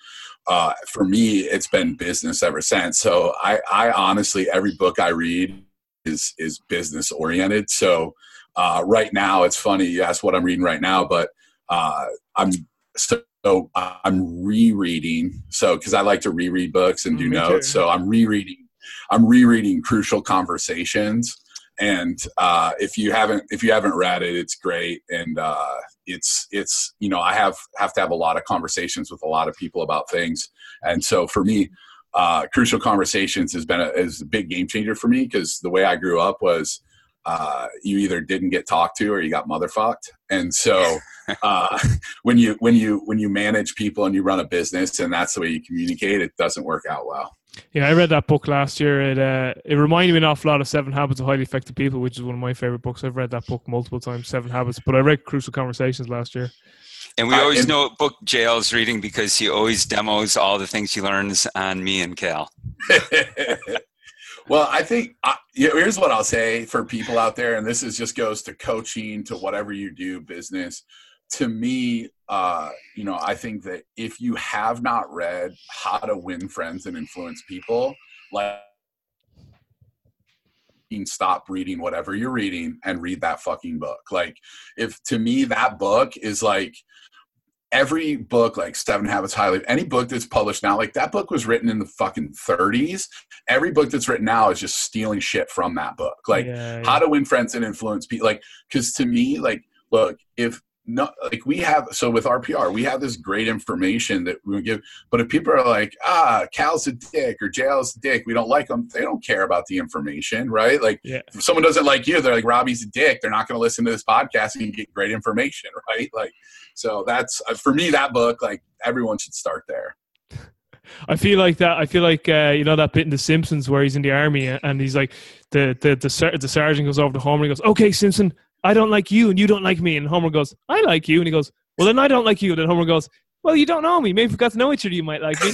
S3: uh, for me, it's been business ever since. So I, I honestly, every book I read is is business oriented. So uh, right now, it's funny you asked what I'm reading right now, but uh, I'm I'm rereading. So because I like to reread books and do notes, so I'm rereading. I'm rereading Crucial Conversations, and uh, if you haven't if you haven't read it, it's great, and uh, it's it's you know I have have to have a lot of conversations with a lot of people about things, and so for me. Uh, crucial conversations has been a, is a big game changer for me because the way I grew up was uh, you either didn't get talked to or you got motherfucked. And so uh, when you when you when you manage people and you run a business and that's the way you communicate, it doesn't work out well.
S1: Yeah, I read that book last year. It uh, it reminded me an awful lot of Seven Habits of Highly Effective People, which is one of my favorite books. I've read that book multiple times, Seven Habits. But I read Crucial Conversations last year.
S2: And we always know what book JL's reading because he always demos all the things he learns on me and Cal.
S3: well, I think uh, here's what I'll say for people out there, and this is just goes to coaching, to whatever you do, business. To me, uh, you know, I think that if you have not read How to Win Friends and Influence People, like stop reading whatever you're reading and read that fucking book. Like, if to me that book is like every book like seven habits highly any book that's published now like that book was written in the fucking 30s every book that's written now is just stealing shit from that book like yeah, yeah. how to win friends and influence people like because to me like look if no like we have so with rpr we have this great information that we give but if people are like ah cal's a dick or JL's a dick we don't like them they don't care about the information right like yeah. if someone doesn't like you they're like robbie's a dick they're not going to listen to this podcast and get great information right like so that's uh, for me that book like everyone should start there
S1: I feel like that. I feel like uh, you know that bit in The Simpsons where he's in the army and he's like the the the, the sergeant goes over to Homer and he goes, "Okay, Simpson, I don't like you and you don't like me. And Homer goes, I like you. And he goes, Well, then I don't like you. And then Homer goes, Well, you don't know me. Maybe if we got to know each other, you might like me.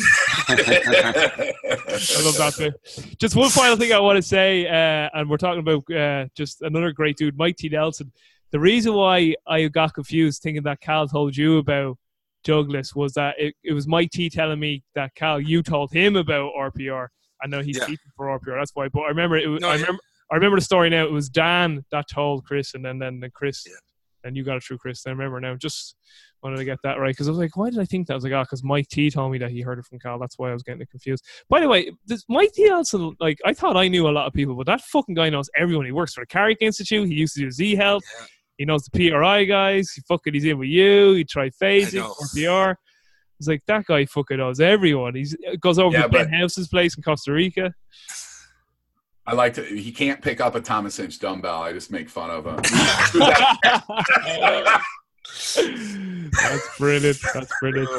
S1: I love that bit. Just one final thing I want to say, uh, and we're talking about uh, just another great dude, Mike T. Nelson. The reason why I got confused thinking that Cal told you about Douglas was that it, it was Mike T telling me that Cal, you told him about RPR. I know he's yeah. for RPR. That's why. But I remember it. Was, no, I remember. I remember the story now. It was Dan that told Chris, and then then, then Chris, yeah. and you got it through Chris. I remember now. Just wanted to get that right because I was like, why did I think that? I was like, ah, oh, because Mike T told me that he heard it from Cal. That's why I was getting it confused. By the way, this Mike T also like I thought I knew a lot of people, but that fucking guy knows everyone. He works for the Carrick Institute. He used to do Z Health. Yeah. He knows the PRI guys. He fucking he's in with you. He triphasic or PR. It's like that guy fucking knows everyone. He goes over yeah, to Ben House's place in Costa Rica.
S3: I like to. He can't pick up a Thomas Inch dumbbell. I just make fun of him.
S1: That's brilliant. That's brilliant.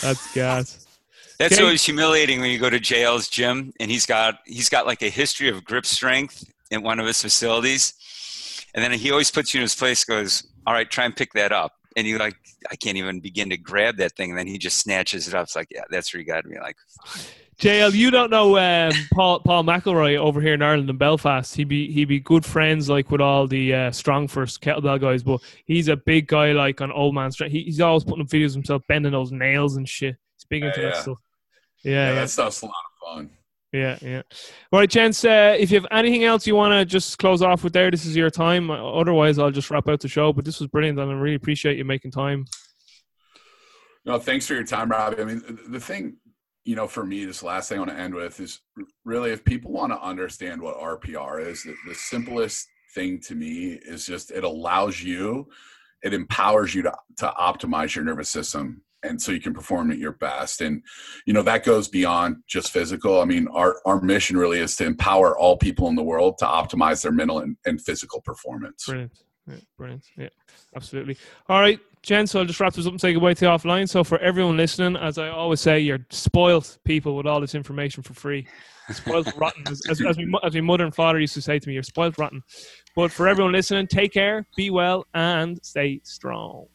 S1: That's gas.
S2: That's okay. always humiliating when you go to JL's gym and he's got he's got like a history of grip strength in one of his facilities, and then he always puts you in his place. Goes, all right, try and pick that up, and you like, I can't even begin to grab that thing, and then he just snatches it up. It's like, yeah, that's where you got to be like.
S1: JL, you don't know um, Paul Paul McElroy over here in Ireland in Belfast. He'd be he'd be good friends like with all the uh, first kettlebell guys, but he's a big guy like on old man strength. He, he's always putting videos of himself bending those nails and shit. He's big into yeah, that stuff.
S3: Yeah, yeah, yeah, that stuff's a lot of fun.
S1: Yeah, yeah. All right, Chance. Uh, if you have anything else you want to just close off with there, this is your time. Otherwise, I'll just wrap out the show. But this was brilliant, and I really appreciate you making time.
S3: No, thanks for your time, Robbie. I mean, the thing you know, for me, this last thing I want to end with is really if people want to understand what RPR is, the, the simplest thing to me is just it allows you, it empowers you to, to optimize your nervous system and so you can perform at your best and you know that goes beyond just physical. I mean our, our mission really is to empower all people in the world to optimize their mental and, and physical performance.
S1: Brilliant. Yeah, brilliant. Yeah absolutely all right Jen, so I'll just wrap this up and say goodbye to you offline. So for everyone listening, as I always say, you're spoiled people with all this information for free. Spoiled rotten, as, as, as, my, as my mother and father used to say to me, you're spoiled rotten. But for everyone listening, take care, be well, and stay strong.